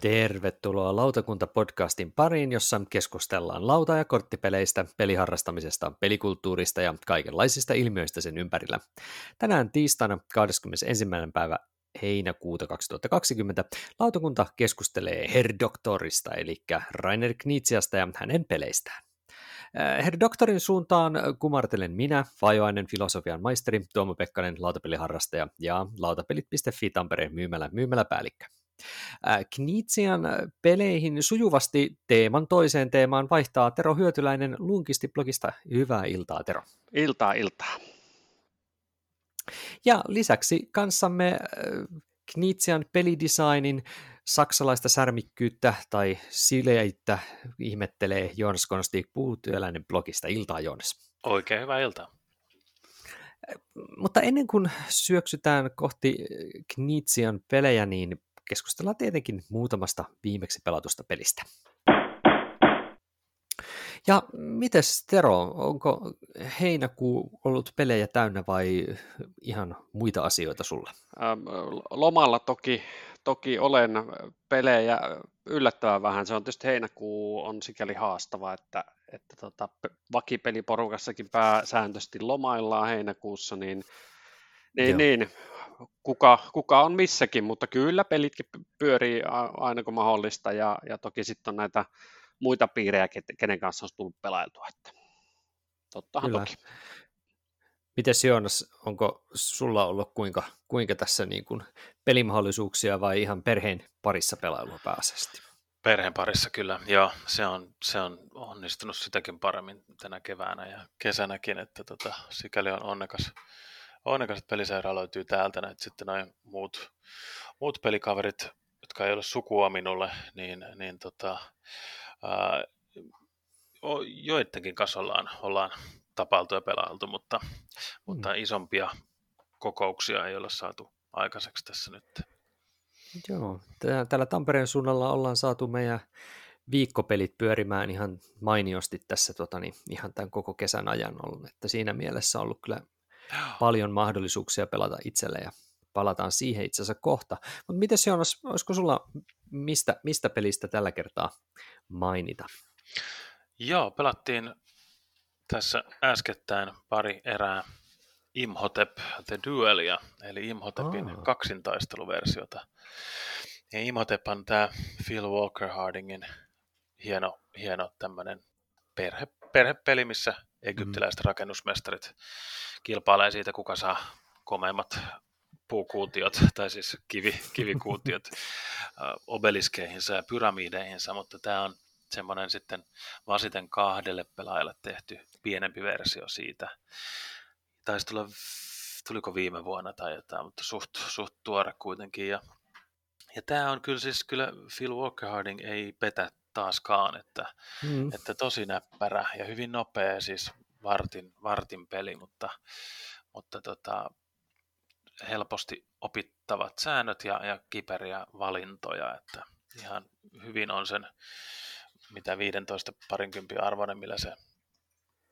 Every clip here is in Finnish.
Tervetuloa Lautakunta-podcastin pariin, jossa keskustellaan lauta- ja korttipeleistä, peliharrastamisesta, pelikulttuurista ja kaikenlaisista ilmiöistä sen ympärillä. Tänään tiistaina 21. päivä heinäkuuta 2020 lautakunta keskustelee Herr Doktorista, eli Rainer Knitsiasta ja hänen peleistään. Äh, Herr Doktorin suuntaan kumartelen minä, vajoainen filosofian maisteri Tuomo Pekkanen, lautapeliharrastaja ja lautapelit.fi Tampereen myymälä myymäläpäällikkö. Knitsian peleihin sujuvasti teeman toiseen teemaan vaihtaa Tero Hyötyläinen Lunkisti-blogista. Hyvää iltaa, Tero. Iltaa, iltaa. Ja lisäksi kanssamme Knitsian pelidesignin saksalaista särmikkyyttä tai sileitä ihmettelee Jonas Konstig puutyöläinen blogista. Iltaa, Jonas. Oikein hyvää iltaa. Mutta ennen kuin syöksytään kohti Knitsian pelejä, niin keskustellaan tietenkin muutamasta viimeksi pelatusta pelistä. Ja mites Tero, onko heinäkuu ollut pelejä täynnä vai ihan muita asioita sulla? Ähm, lomalla toki, toki olen pelejä yllättävän vähän. Se on tietysti heinäkuu on sikäli haastava, että, että tota, vakipeliporukassakin pääsääntöisesti lomaillaan heinäkuussa, niin, niin, niin kuka, kuka on missäkin, mutta kyllä pelitkin pyörii aina kun mahdollista ja, ja toki sitten on näitä muita piirejä, kenen kanssa on tullut pelailtua. Että tottahan kyllä. toki. Miten Joonas, onko sulla ollut kuinka, kuinka tässä niin kuin pelimahdollisuuksia vai ihan perheen parissa pelailua pääasiassa? Perheen parissa kyllä, joo. Se on, se on onnistunut sitäkin paremmin tänä keväänä ja kesänäkin, että tota, sikäli on onnekas, onnekas, että peliseura löytyy täältä, että sitten noin muut, muut pelikaverit, jotka ei ole sukua minulle, niin, niin tota, ää, joidenkin kanssa ollaan, ollaan tapailtu ja pelailtu, mutta, mm. mutta isompia kokouksia ei ole saatu aikaiseksi tässä nyt. Joo, täällä Tampereen suunnalla ollaan saatu meidän viikkopelit pyörimään ihan mainiosti tässä tota, niin, ihan tämän koko kesän ajan ollut, että siinä mielessä on ollut kyllä paljon mahdollisuuksia pelata itselle ja palataan siihen itse asiassa kohta. Mutta miten se on, olisiko sulla mistä, mistä pelistä tällä kertaa mainita? Joo, pelattiin tässä äskettäin pari erää Imhotep The Duelia, eli Imhotepin oh. kaksintaisteluversiota. Ja Imhotep on tämä Phil Walker Hardingin hieno, hieno tämmöinen perhe, perhepeli, missä egyptiläiset mm. rakennusmestarit kilpailee siitä, kuka saa komeimmat puukuutiot, tai siis kivi, kivikuutiot obeliskeihinsa ja pyramideihinsa, mutta tämä on semmoinen sitten vasiten kahdelle pelaajalle tehty pienempi versio siitä. Taisi tulla, tuliko viime vuonna tai jotain, mutta suht, suht tuore kuitenkin. Ja, ja tämä on kyllä siis, kyllä Phil Walker Harding ei petä taaskaan, että, mm. että tosi näppärä ja hyvin nopea, siis vartin, vartin peli, mutta, mutta tota, helposti opittavat säännöt ja, ja kiperiä valintoja, että ihan hyvin on sen mitä 15 parinkympin arvoinen, millä se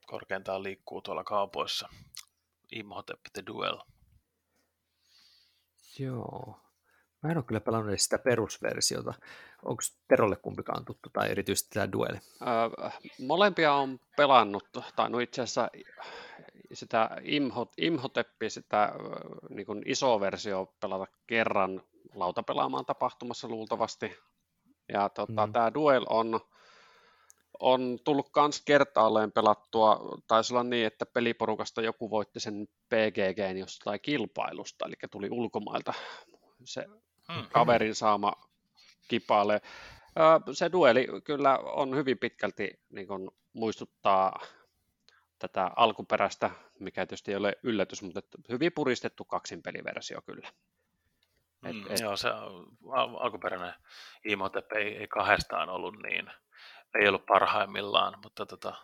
korkeintaan liikkuu tuolla kaupoissa. Imhotep the Duel. Joo. Mä en ole kyllä pelannut sitä perusversiota. Onko Terolle kumpikaan tuttu tai erityisesti tämä dueli? Öö, molempia on pelannut, tai no itse asiassa sitä Imhot, Imhoteppi, sitä niin kuin iso versio pelata kerran lautapelaamaan tapahtumassa luultavasti. Ja tota, mm. tämä Duel on, on tullut kans kertaalleen pelattua, taisi olla niin, että peliporukasta joku voitti sen PGG jostain kilpailusta, eli tuli ulkomailta se hmm. kaverin saama kipaale. Se dueli kyllä on hyvin pitkälti niin kuin muistuttaa tätä alkuperäistä, mikä tietysti ei ole yllätys, mutta hyvin puristettu kaksinpeliversio kyllä. Et, mm, et... Joo, se al- alkuperäinen Imhotep ei, ei kahdestaan ollut niin, ei ollut parhaimmillaan, mutta tota,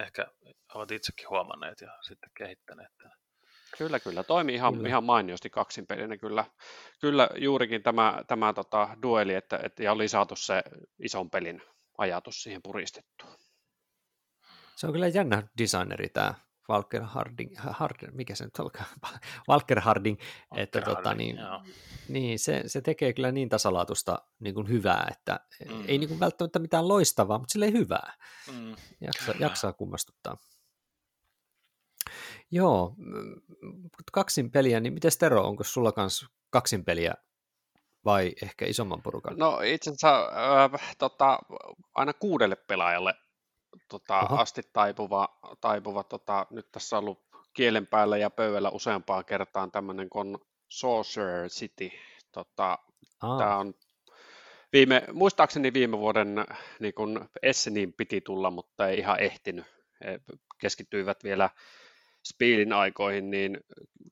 ehkä ovat itsekin huomanneet ja sitten kehittäneet tämän. Kyllä, kyllä. Toimi ihan, kyllä. ihan mainiosti kaksinpelinä. Kyllä, kyllä juurikin tämä, tämä tota, dueli, että, että, ja oli saatu se ison pelin ajatus siihen puristettua. Se on kyllä jännä designeri tämä Walker Harding, Hard, mikä se nyt olkaa, Walker Harding, Walker että Harding, tota, niin, niin se, se, tekee kyllä niin tasalaatusta niin kuin hyvää, että mm. ei niin kuin välttämättä mitään loistavaa, mutta sille hyvää. Mm. Jaksa, jaksaa kummastuttaa. Joo, kaksin peliä, niin miten Tero, onko sulla kans kaksin peliä vai ehkä isomman porukan? No itse asiassa äh, tota, aina kuudelle pelaajalle tota, asti taipuva, taipuva tota, nyt tässä on ollut kielen päällä ja pöydällä useampaan kertaan tämmöinen kuin Sorcerer City. Tota, Tämä on viime, muistaakseni viime vuoden niin kun Esseniin piti tulla, mutta ei ihan ehtinyt. He keskittyivät vielä Spielin aikoihin niin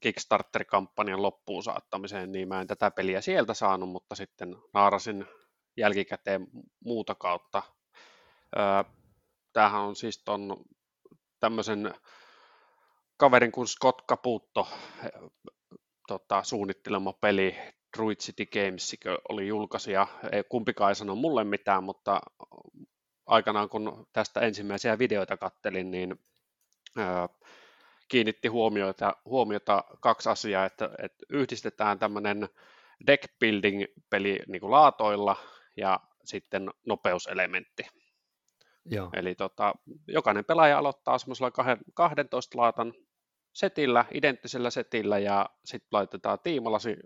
Kickstarter-kampanjan loppuun saattamiseen, niin mä en tätä peliä sieltä saanut, mutta sitten naarasin jälkikäteen muuta kautta. Tämähän on siis ton tämmöisen kaverin kuin Scott Caputo tota, suunnittelema peli, Druid City Games oli julkaisija. Ei kumpikaan ei sano mulle mitään, mutta aikanaan kun tästä ensimmäisiä videoita kattelin, niin ää, kiinnitti huomiota, huomiota kaksi asiaa, että, että yhdistetään tämmöinen deck building peli niin laatoilla ja sitten nopeuselementti. Joo. Eli tota, jokainen pelaaja aloittaa semmoisella 12 laatan setillä, identtisellä setillä ja sitten laitetaan tiimalasi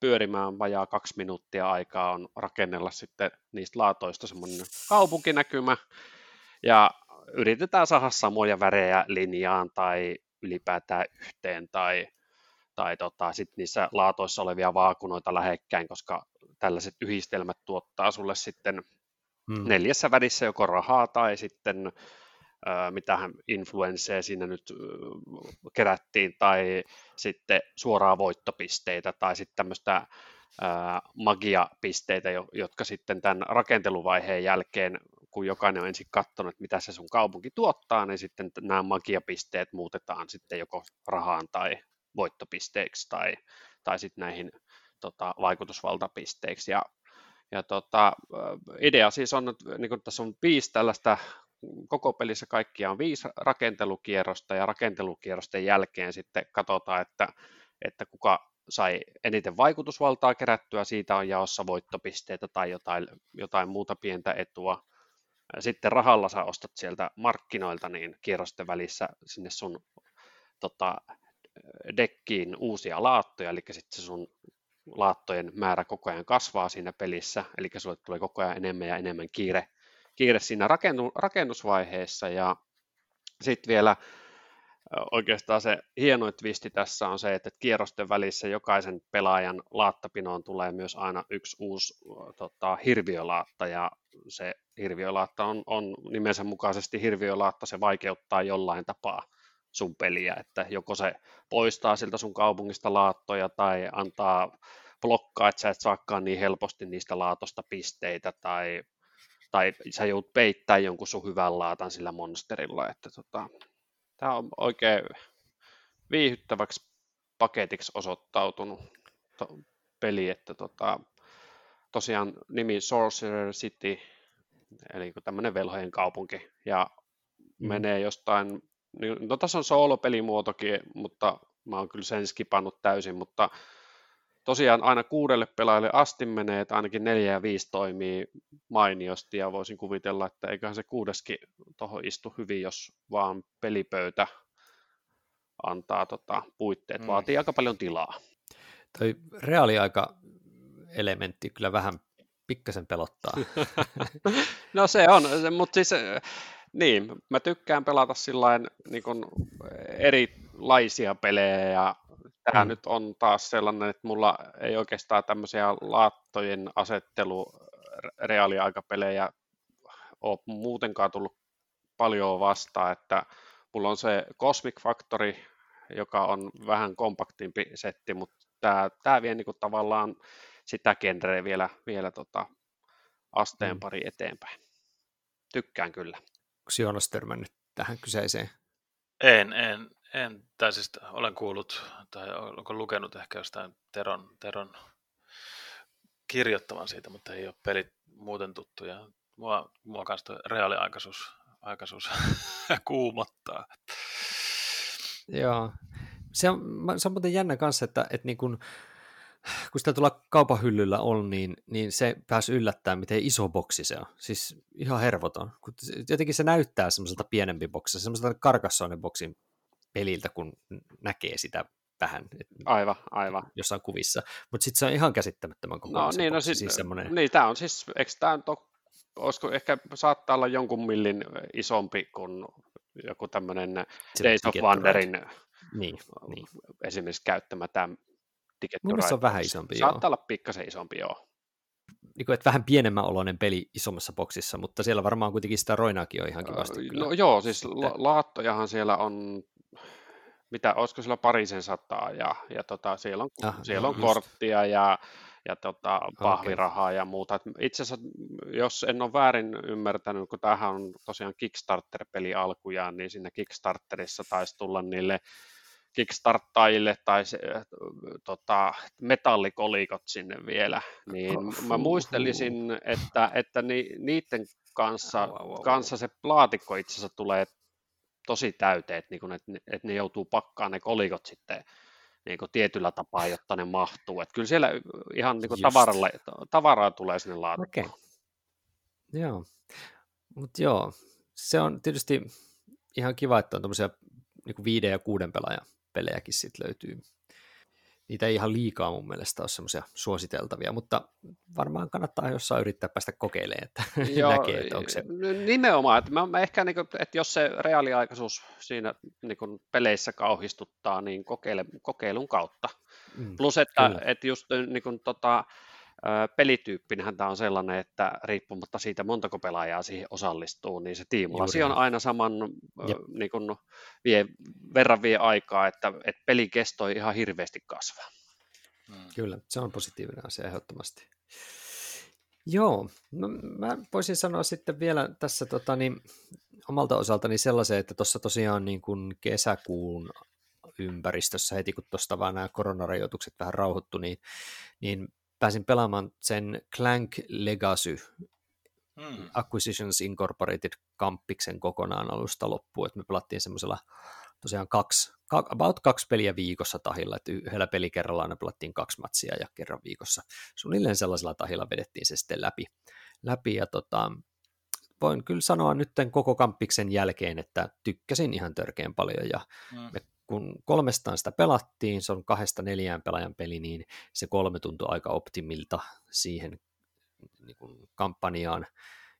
pyörimään vajaa kaksi minuuttia aikaa on rakennella sitten niistä laatoista semmoinen kaupunkinäkymä ja yritetään saada samoja värejä linjaan tai ylipäätään yhteen tai, tai tota, sit niissä laatoissa olevia vaakunoita lähekkäin, koska tällaiset yhdistelmät tuottaa sulle sitten hmm. neljässä välissä joko rahaa tai sitten mitähän influensseja siinä nyt kerättiin, tai sitten suoraa voittopisteitä, tai sitten tämmöistä magiapisteitä, jotka sitten tämän rakenteluvaiheen jälkeen kun jokainen on ensin katsonut, että mitä se sun kaupunki tuottaa, niin sitten nämä magiapisteet muutetaan sitten joko rahaan tai voittopisteiksi tai, tai sitten näihin tota, vaikutusvaltapisteiksi. Ja, ja tota, idea siis on, että niin tässä on viisi tällaista, koko pelissä kaikkia on viisi rakentelukierrosta ja rakentelukierrosten jälkeen sitten katsotaan, että, että kuka sai eniten vaikutusvaltaa kerättyä, siitä on jaossa voittopisteitä tai jotain, jotain muuta pientä etua. Sitten rahalla sä ostat sieltä markkinoilta niin kierrosten välissä sinne sun tota, dekkiin uusia laattoja, eli sitten sun laattojen määrä koko ajan kasvaa siinä pelissä, eli sulle tulee koko ajan enemmän ja enemmän kiire, kiire siinä rakennu, rakennusvaiheessa, ja sitten vielä oikeastaan se hienoin twisti tässä on se, että kierrosten välissä jokaisen pelaajan laattapinoon tulee myös aina yksi uusi tota, hirviölaatta, ja se hirviölaatta on, on nimensä mukaisesti hirviölaatta, se vaikeuttaa jollain tapaa sun peliä, että joko se poistaa siltä sun kaupungista laattoja tai antaa blokkaa, että sä et saakaan niin helposti niistä laatosta pisteitä tai, tai sä joudut peittää jonkun sun hyvän laatan sillä monsterilla, että tota, tämä on oikein viihyttäväksi paketiksi osoittautunut to, peli, että tota, tosiaan nimi Sorcerer City, eli tämmöinen velhojen kaupunki, ja mm. menee jostain, niin, no tässä on soolopelimuotokin, mutta mä oon kyllä sen skipannut täysin, mutta tosiaan aina kuudelle pelaajalle asti menee, että ainakin neljä ja viisi toimii mainiosti, ja voisin kuvitella, että eiköhän se kuudeskin tuohon istu hyvin, jos vaan pelipöytä antaa tota, puitteet, mm. vaatii aika paljon tilaa. Toi reaaliaika elementti kyllä vähän pikkasen pelottaa. no se on, mutta siis niin, mä tykkään pelata sillain niin kuin erilaisia pelejä ja tämä mm. nyt on taas sellainen, että mulla ei oikeastaan tämmöisiä laattojen asettelu reaaliaikapelejä ole muutenkaan tullut paljon vastaan, että mulla on se Cosmic Factory, joka on vähän kompaktimpi setti, mutta tämä, tämä vie niin kuin tavallaan sitä genreä vielä, vielä tota asteen mm. pari eteenpäin. Tykkään kyllä. Onko Joonas törmännyt tähän kyseiseen? En, en, en, tai siis olen kuullut, tai onko lukenut ehkä jostain Teron, Teron kirjoittavan siitä, mutta ei ole pelit muuten tuttuja. Mua, mua kanssa reaaliaikaisuus aikaisuus kuumottaa. Joo. Se on, se on muuten jännä kanssa, että, että niin kun, kun sitä tuolla kaupan hyllyllä on, niin, niin se pääsi yllättää, miten iso boksi se on. Siis ihan hervoton. Jotenkin se näyttää semmoiselta pienempi boksi, semmoiselta karkassoinen boksin peliltä, kun näkee sitä vähän. Aivan, aivan. Jossain kuvissa. Mutta sitten se on ihan käsittämättömän koko no, niin, no, siis, siis semmoinen... niin, tämä on siis, eikö tämä on to, olisiko ehkä saattaa olla jonkun millin isompi kuin joku tämmöinen Days of Wonderin niin, niin. esimerkiksi käyttämä tämä Mun se on vähän isompi, Saattaa joo. olla pikkasen isompi, joo. Niin kuin, että vähän pienemmän oloinen peli isommassa boksissa, mutta siellä varmaan kuitenkin sitä roinaakin on ihan kivasti. Kyllä. No joo, siis la- laattojahan siellä on, mitä, olisiko siellä parisen sataa, ja, ja tota, siellä on, ah, siellä on korttia ja, ja tota, pahvirahaa okay. ja muuta. Et itse asiassa, jos en ole väärin ymmärtänyt, kun tämähän on tosiaan Kickstarter-peli alkujaan, niin siinä Kickstarterissa taisi tulla niille kickstarttajille tai se, äh, tota, metallikolikot sinne vielä, niin mä muistelisin, että, että ni, niiden kanssa, kanssa se laatikko itse asiassa tulee tosi täyteen, että, niin että, että ne joutuu pakkaamaan ne kolikot sitten niin kuin tietyllä tapaa, jotta ne mahtuu. Että kyllä siellä ihan niin kuin tavaralle, tavaraa tulee sinne laatikkoon. Okay. Joo, mutta joo, se on tietysti ihan kiva, että on tuommoisia niin viiden ja kuuden pelaajan pelejäkin sitten löytyy. Niitä ei ihan liikaa mun mielestä ole semmoisia suositeltavia, mutta varmaan kannattaa jossain yrittää päästä kokeilemaan, että Joo, näkee, että onko se... Nimenomaan, että mä, mä ehkä, niin kuin, että jos se reaaliaikaisuus siinä niin kuin peleissä kauhistuttaa, niin kokeile, kokeilun kautta. Mm, Plus, että, että just niin kuin, tota, pelityyppinähän tämä on sellainen, että riippumatta siitä montako pelaajaa siihen osallistuu, niin se tiimulasi on aina saman niin kuin vie, verran vie aikaa, että, että pelin kesto ihan hirveästi kasvaa. Mm. Kyllä, se on positiivinen asia ehdottomasti. Joo, no, mä voisin sanoa sitten vielä tässä tota, niin, omalta osaltani sellaisen, että tuossa tosiaan niin kuin kesäkuun ympäristössä heti kun tuosta vaan nämä koronarajoitukset vähän rauhoittu, niin, niin pääsin pelaamaan sen Clank Legacy mm. Acquisitions Incorporated kampiksen kokonaan alusta loppuun, että me pelattiin semmoisella tosiaan kaksi, about kaksi peliä viikossa tahilla, että yhdellä pelikerralla aina pelattiin kaksi matsia ja kerran viikossa. Suunnilleen sellaisella tahilla vedettiin se sitten läpi. läpi ja tota, voin kyllä sanoa nyt koko kampiksen jälkeen, että tykkäsin ihan törkeän paljon ja mm. me kun kolmestaan sitä pelattiin, se on kahdesta neljään pelaajan peli, niin se kolme tuntui aika optimilta siihen niin kuin kampanjaan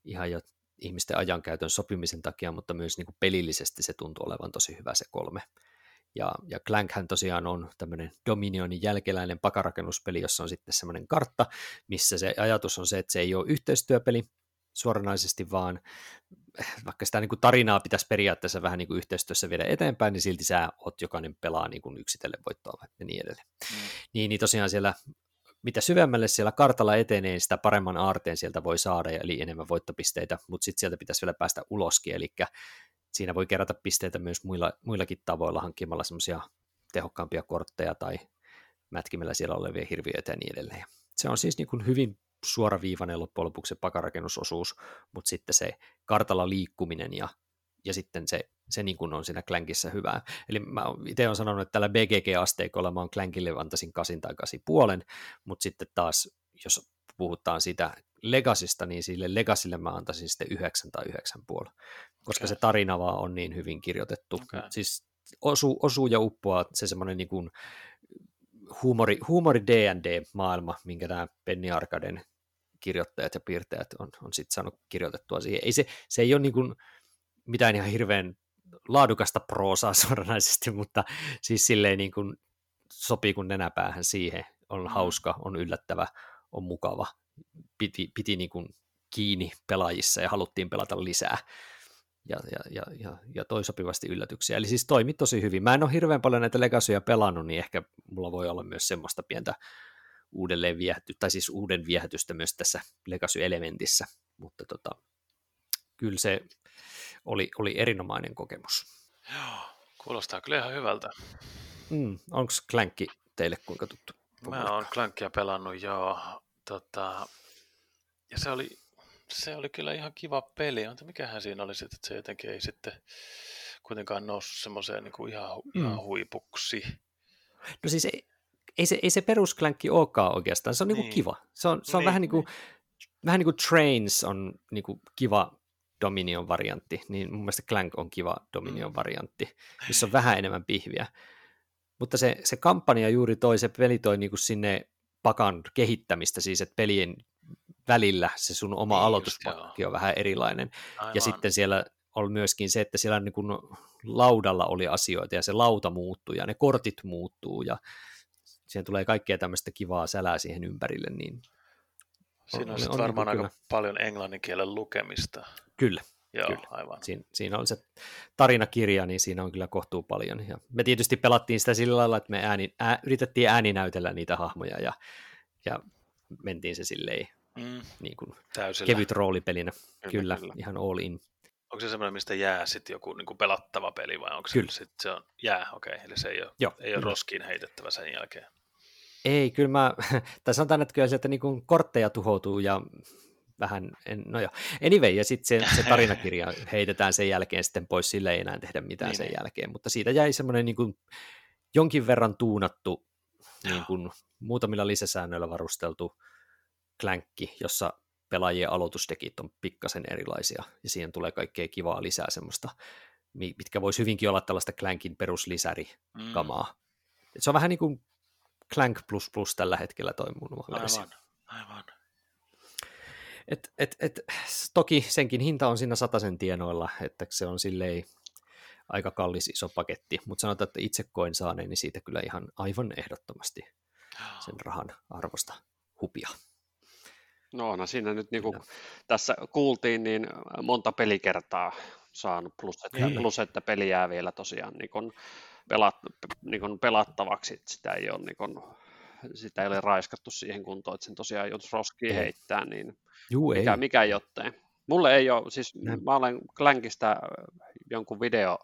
ihan jo ihmisten ajankäytön sopimisen takia, mutta myös niin kuin pelillisesti se tuntuu olevan tosi hyvä se kolme. Ja, ja Clankhän tosiaan on tämmöinen Dominionin jälkeläinen pakarakennuspeli, jossa on sitten semmoinen kartta, missä se ajatus on se, että se ei ole yhteistyöpeli suoranaisesti, vaan vaikka sitä niin kuin tarinaa pitäisi periaatteessa vähän niin kuin yhteistyössä viedä eteenpäin, niin silti sä oot jokainen pelaa niin kuin yksitellen voittoa ja niin edelleen. Mm. Niin, niin tosiaan siellä mitä syvemmälle siellä kartalla etenee, niin sitä paremman aarteen sieltä voi saada, eli enemmän voittopisteitä, mutta sitten sieltä pitäisi vielä päästä uloskin, eli siinä voi kerätä pisteitä myös muilla, muillakin tavoilla hankkimalla semmoisia tehokkaampia kortteja tai mätkimällä siellä olevia hirviöitä ja niin edelleen. Se on siis niin kuin hyvin suoraviivainen loppujen lopuksi se pakarakennusosuus, mutta sitten se kartalla liikkuminen ja, ja sitten se, se niin kuin on siinä Clankissa hyvää. Eli mä itse olen sanonut, että tällä BGG-asteikolla mä oon Clankille antaisin kasin tai kasi puolen, mutta sitten taas, jos puhutaan siitä Legasista, niin sille Legasille mä antaisin sitten yhdeksän tai yhdeksän puolen, koska okay. se tarina vaan on niin hyvin kirjoitettu. Okay. Siis osuu, osuu ja uppoaa se semmoinen niin kuin huumori, huumori D&D-maailma, minkä nämä Penny Arkaden kirjoittajat ja piirtäjät on, on sitten saanut kirjoitettua siihen. Ei se, se ei ole niin kuin mitään ihan hirveän laadukasta proosaa suoranaisesti, mutta siis silleen niin kuin sopii kun nenäpäähän siihen. On mm. hauska, on yllättävä, on mukava. Piti, piti niin kuin kiinni pelaajissa ja haluttiin pelata lisää ja, ja, ja, ja, ja toi sopivasti yllätyksiä. Eli siis toimi tosi hyvin. Mä en ole hirveän paljon näitä legasyja pelannut, niin ehkä mulla voi olla myös semmoista pientä uudelleen viehäty, tai siis uuden viehätystä myös tässä legacy-elementissä, mutta tota, kyllä se oli, oli erinomainen kokemus. Joo, kuulostaa kyllä ihan hyvältä. Mm, Onko Clankki teille kuinka tuttu? Mä oon Clankia pelannut, joo. Tota, ja se oli se oli kyllä ihan kiva peli. Mutta mikähän siinä oli sitten, että se jotenkin ei sitten kuitenkaan noussut semmoiseen niin kuin ihan, mm. ihan huipuksi. No siis ei, ei se, ei se perusklänkki olekaan oikeastaan, se on niinku niin. kiva. Se on, se on niin, vähän niin kuin, vähän niin kuin Trains on niin kuin kiva Dominion variantti, niin mun mielestä Clank on kiva Dominion mm. variantti, missä on vähän enemmän pihviä. Mutta se, se kampanja juuri toi, se peli toi niin kuin sinne pakan kehittämistä, siis että pelien välillä se sun oma niin aloituspakki on vähän erilainen. Aivan. Ja sitten siellä on myöskin se, että siellä niin kuin laudalla oli asioita ja se lauta muuttuu ja ne kortit muuttuu ja siihen tulee kaikkea tämmöistä kivaa sälää siihen ympärille. Niin Siinä on, on, on varmaan niin aika kyllä. paljon englannin kielen lukemista. Kyllä. Joo, kyllä. aivan. Siin, siinä on se tarinakirja, niin siinä on kyllä kohtuu paljon. Ja me tietysti pelattiin sitä sillä lailla, että me ääni, ää, yritettiin ääninäytellä niitä hahmoja ja, ja mentiin se silleen mm. niin kuin kevyt roolipelinä. Kyllä, kyllä, kyllä, ihan all in. Onko se semmoinen, mistä jää sitten joku niin kuin pelattava peli vai onko se, kyllä. sit se on jää, okei, okay. eli se ei ole, Joo, ei ole roskiin heitettävä sen jälkeen. Ei, kyllä mä, tai sanotaan, että kyllä sieltä niin kuin kortteja tuhoutuu ja vähän, en, no joo. Anyway, ja sitten se, se tarinakirja heitetään sen jälkeen sitten pois, sille ei enää tehdä mitään niin, sen niin. jälkeen, mutta siitä jäi semmoinen niin kuin jonkin verran tuunattu, niin kuin muutamilla lisäsäännöillä varusteltu klänkki, jossa pelaajien aloitustekit on pikkasen erilaisia, ja siihen tulee kaikkea kivaa lisää semmoista, mitkä voisi hyvinkin olla tällaista Clankin peruslisäri-kamaa. Mm. Se on vähän niin kuin Clank plus plus tällä hetkellä toi mun versio. Aivan, aivan. Et, et, et, toki senkin hinta on siinä sen tienoilla, että se on silleen aika kallis iso paketti, mutta sanotaan, että itse koin saaneeni siitä kyllä ihan aivan ehdottomasti sen rahan arvosta hupia. No onhan siinä nyt niin kuin tässä kuultiin, niin monta pelikertaa saanut, plus että, niin. plus että peli jää vielä tosiaan niin kuin pelat, niin kuin pelattavaksi, sitä ei ole niin kuin, sitä ei ole raiskattu siihen kuntoon, että sen tosiaan joutuisi roskiin heittää, niin Juu, mikä, ei. mikä jottei. Mulle ei ole, siis Näin. mä olen Clankista jonkun video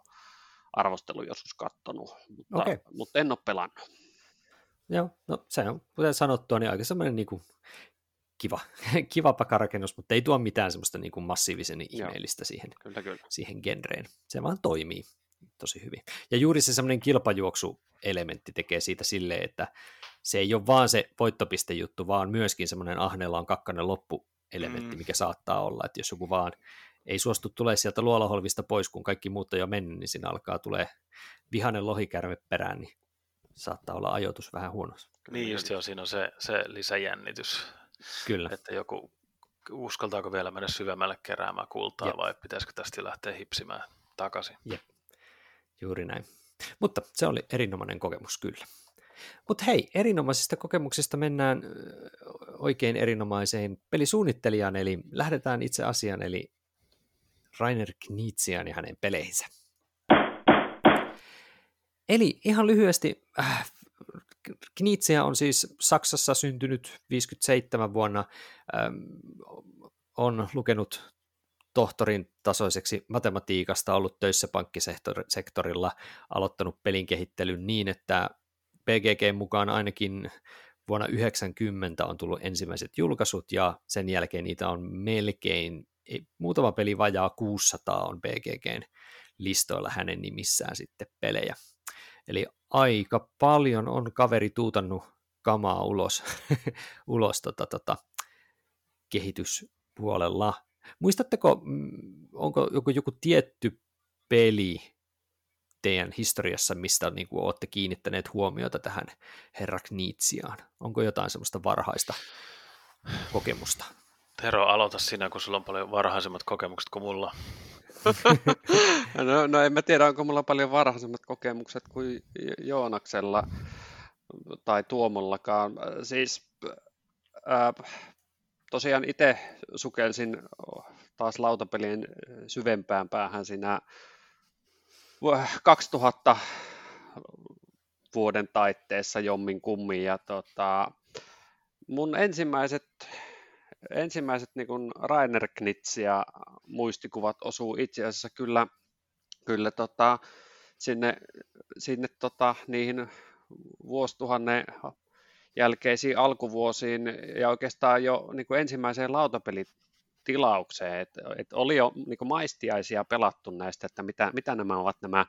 arvostelu joskus kattonut, mutta, okay. mutta en ole pelannut. Joo, no se on, kuten sanottua, niin aika semmoinen niin kuin kiva, kiva pakarakennus, mutta ei tuo mitään semmoista niin kuin massiivisen ihmeellistä siihen, kyllä, kyllä. siihen genreen. Se vaan toimii tosi hyvin. Ja juuri se semmoinen kilpajuoksuelementti tekee siitä silleen, että se ei ole vaan se voittopistejuttu, vaan myöskin semmoinen ahneella on kakkanen loppuelementti, mm. mikä saattaa olla, että jos joku vaan ei suostu tulee sieltä luolaholvista pois, kun kaikki muut on jo mennyt, niin siinä alkaa tulee vihanen lohikärme perään, niin saattaa olla ajoitus vähän huono. Niin just joo, siinä on se, se lisäjännitys. Kyllä. Että joku, uskaltaako vielä mennä syvemmälle keräämään kultaa Jep. vai pitäisikö tästä lähteä hipsimään takaisin? Jep. Juuri näin. Mutta se oli erinomainen kokemus kyllä. Mutta hei, erinomaisista kokemuksista mennään oikein erinomaiseen pelisuunnittelijaan, eli lähdetään itse asiaan, eli Rainer Knizian ja hänen peleihinsä. Eli ihan lyhyesti, äh, Knizia on siis Saksassa syntynyt 57 vuonna, ähm, on lukenut tohtorin tasoiseksi matematiikasta, ollut töissä pankkisektorilla, aloittanut pelin kehittelyn niin, että PGG mukaan ainakin vuonna 90 on tullut ensimmäiset julkaisut ja sen jälkeen niitä on melkein, muutama peli vajaa 600 on PGGn listoilla hänen nimissään sitten pelejä. Eli aika paljon on kaveri tuutannut kamaa ulos, ulos tota, tota, kehityspuolella. Muistatteko, mm, onko joku, joku tietty peli teidän historiassa, mistä niin kuin, olette kiinnittäneet huomiota tähän herra Kniitsiaan? Onko jotain semmoista varhaista kokemusta? Tero, aloita sinä, kun sulla on paljon varhaisemmat kokemukset kuin mulla. no, no en mä tiedä, onko mulla paljon varhaisemmat kokemukset kuin Joonaksella tai Tuomollakaan. Siis äh, tosiaan itse sukelsin taas lautapelien syvempään päähän siinä 2000 vuoden taitteessa jommin kummin. Ja tota, mun ensimmäiset ensimmäiset niin kuin Rainer Knitsia muistikuvat osuu itse asiassa kyllä, kyllä tota, sinne, sinne tota, niihin vuosituhannen jälkeisiin alkuvuosiin ja oikeastaan jo niin kuin ensimmäiseen lautapeli tilaukseen, että et oli jo niin maistiaisia pelattu näistä, että mitä, mitä nämä ovat nämä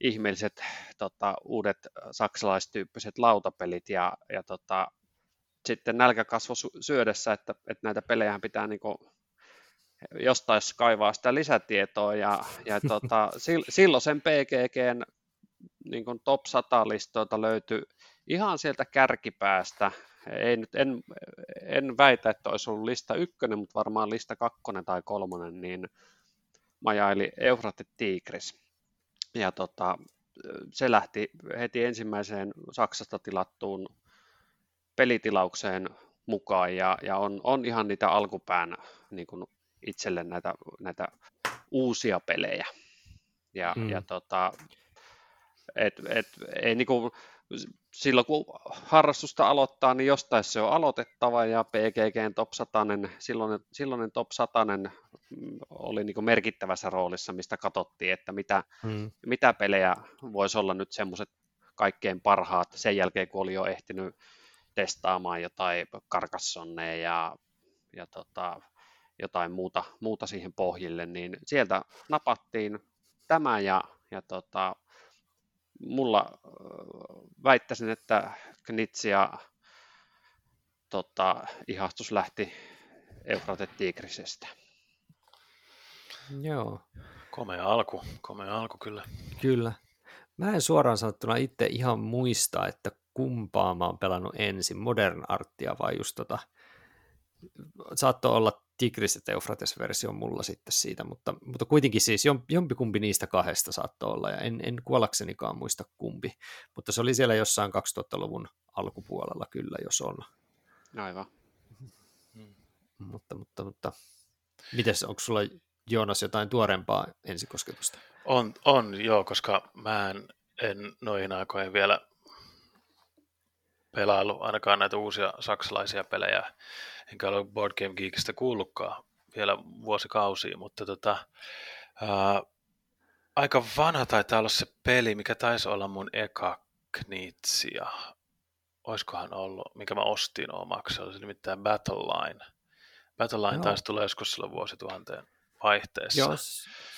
ihmeelliset tota, uudet saksalaistyyppiset lautapelit ja, ja tota, sitten nälkä kasvoi syödessä, että, että näitä pelejä pitää niin kuin jostain kaivaa sitä lisätietoa ja, ja tota, silloin sen PGGn niin kuin top 100 listoilta löytyi ihan sieltä kärkipäästä. Ei nyt, en, en väitä, että olisi ollut lista ykkönen, mutta varmaan lista kakkonen tai kolmonen, niin majaili Eufrate Tigris. Ja tota, se lähti heti ensimmäiseen Saksasta tilattuun pelitilaukseen mukaan ja, ja on, on ihan niitä alkupään niin kuin itselle näitä, näitä uusia pelejä. Ja, mm. ja tota, et, et, ei niinku, silloin kun harrastusta aloittaa, niin jostain se on aloitettava ja PGGn top 100, silloinen, silloinen top 100 oli niin merkittävässä roolissa, mistä katsottiin, että mitä, mm. mitä pelejä voisi olla nyt semmoiset kaikkein parhaat sen jälkeen, kun oli jo ehtinyt testaamaan jotain karkassonneja ja, ja tota, jotain muuta, muuta siihen pohjille, niin sieltä napattiin tämä ja, ja tota, mulla väittäisin, että Knitsia tota, ihastus lähti Eufrate Tigrisestä. Joo. Komea alku, komea alku kyllä. Kyllä. Mä en suoraan sanottuna itse ihan muista, että kumpaa mä oon pelannut ensin, Modern Artia vai just tota, saattoi olla Tigris ja Eufrates-versio mulla sitten siitä, mutta, mutta kuitenkin siis jompikumpi niistä kahdesta saattoi olla, ja en, en kuollaksenikaan muista kumpi, mutta se oli siellä jossain 2000-luvun alkupuolella kyllä, jos on. Aivan. Mm. Mutta, mutta, mutta mites, onko sulla Joonas jotain tuorempaa ensikosketusta? On, on joo, koska mä en, en noihin aikoihin vielä pelailu ainakaan näitä uusia saksalaisia pelejä enkä ole Board Game Geekistä kuullutkaan vielä vuosikausia, mutta tota, ää, aika vanha taitaa olla se peli, mikä taisi olla mun eka Knitsia. Oiskohan ollut, mikä mä ostin omaksi, se oli nimittäin Battle Line. Battle Line joo. taisi tulla joskus silloin vuosituhanteen vaihteessa. Joo,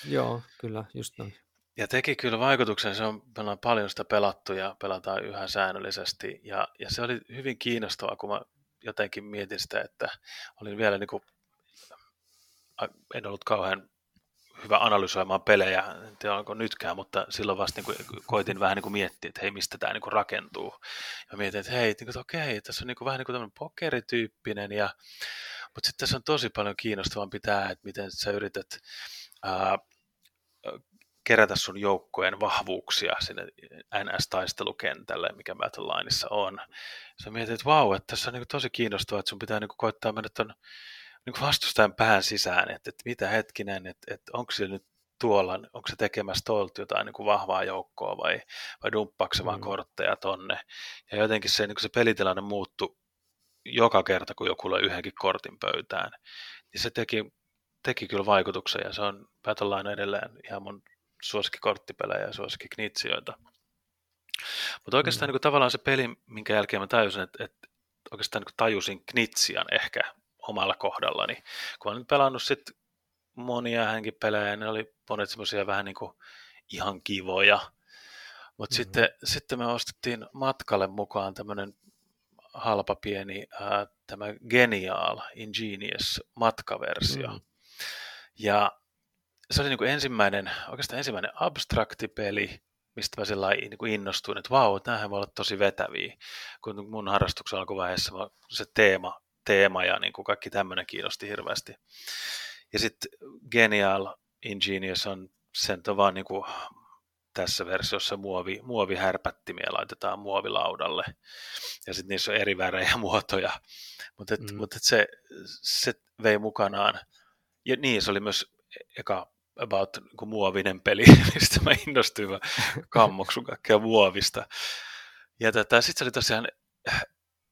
joo, kyllä, just noin. Ja teki kyllä vaikutuksen, se on, me on paljon sitä pelattu ja pelataan yhä säännöllisesti. Ja, ja se oli hyvin kiinnostavaa, kun mä jotenkin mietin sitä, että olin vielä niin kuin, en ollut kauhean hyvä analysoimaan pelejä, en tiedä onko nytkään, mutta silloin vasta niin kuin, koitin vähän niin kuin miettiä, että hei, mistä tämä niin kuin rakentuu. Ja mietin, että hei, niin kuin, okei, tässä on niin kuin, vähän niin kuin tämmöinen pokerityyppinen, ja, mutta sitten tässä on tosi paljon kiinnostavampi tämä, että miten sä yrität ää, kerätä sun joukkojen vahvuuksia sinne NS-taistelukentälle, mikä Battlelineissa on. Sä mietit, että vau, että tässä on niin tosi kiinnostavaa, että sun pitää niin koittaa mennä ton niin vastustajan pään sisään, että, että mitä hetkinen, että, että onko se nyt tuolla, onko se tekemässä tuolta jotain niin kuin vahvaa joukkoa vai, vai dumppaako se mm. vaan kortteja tonne. Ja jotenkin se, niin se pelitilanne muuttui joka kerta, kun joku löi yhdenkin kortin pöytään. Niin se teki, teki kyllä vaikutuksen ja se on Battleline edelleen ihan mun suosikkikorttipelejä ja suosikkiknitsioita. Mutta oikeastaan mm. niin kuin, tavallaan se peli, minkä jälkeen mä tajusin, että, että oikeastaan niin kuin, tajusin knitsian ehkä omalla kohdallani. Kun olen pelannut sitten monia hänkin pelejä, ne oli monet semmoisia vähän niin kuin ihan kivoja. Mutta mm-hmm. sitten, sitten me ostettiin matkalle mukaan tämmöinen halpa pieni ää, tämä Genial Ingenious matkaversio. Mm. Ja se oli niin kuin ensimmäinen, oikeastaan ensimmäinen abstraktipeli, mistä mä sellainen niin kuin innostuin, että vau, tämähän voi olla tosi vetäviä. Kun mun harrastuksen alkuvaiheessa se teema, teema ja niin kuin kaikki tämmöinen kiinnosti hirveästi. Ja sitten Genial Ingenious on, sen on vaan niin kuin tässä versiossa muovi, muovihärpättimiä laitetaan muovilaudalle. Ja sitten niissä on eri värejä ja muotoja. Mutta mm. mut se, se vei mukanaan. Ja niin, se oli myös eka about niin muovinen peli, mistä mä innostuin, mä kammoksun kaikkea muovista. Ja tota, sitten se oli tosiaan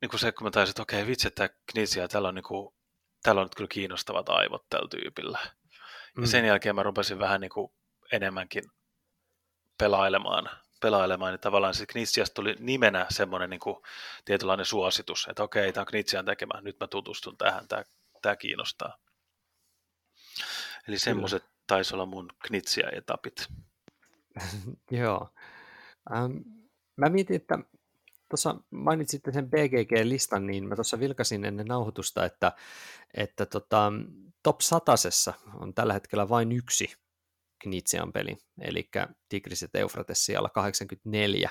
niin kuin se, kun mä taisin, että okei, vitsi, että Knizia, täällä on, niin kuin, täällä on nyt kyllä kiinnostavat aivot tällä tyypillä. Mm. Ja sen jälkeen mä rupesin vähän niin kuin enemmänkin pelailemaan, pelailemaan, niin tavallaan se Knitsiasta tuli nimenä semmoinen niin kuin tietynlainen suositus, että okei, tämä on Knitsian tekemä, nyt mä tutustun tähän, tämä, tämä kiinnostaa. Eli semmoiset taisi olla mun Knitsia-etapit. Joo. Ähm, mä mietin, että tuossa mainitsitte sen BGG-listan, niin mä tuossa vilkasin ennen nauhoitusta, että, että tota, top 100 on tällä hetkellä vain yksi Knitsian peli, eli Tigriset Eufrates siellä 84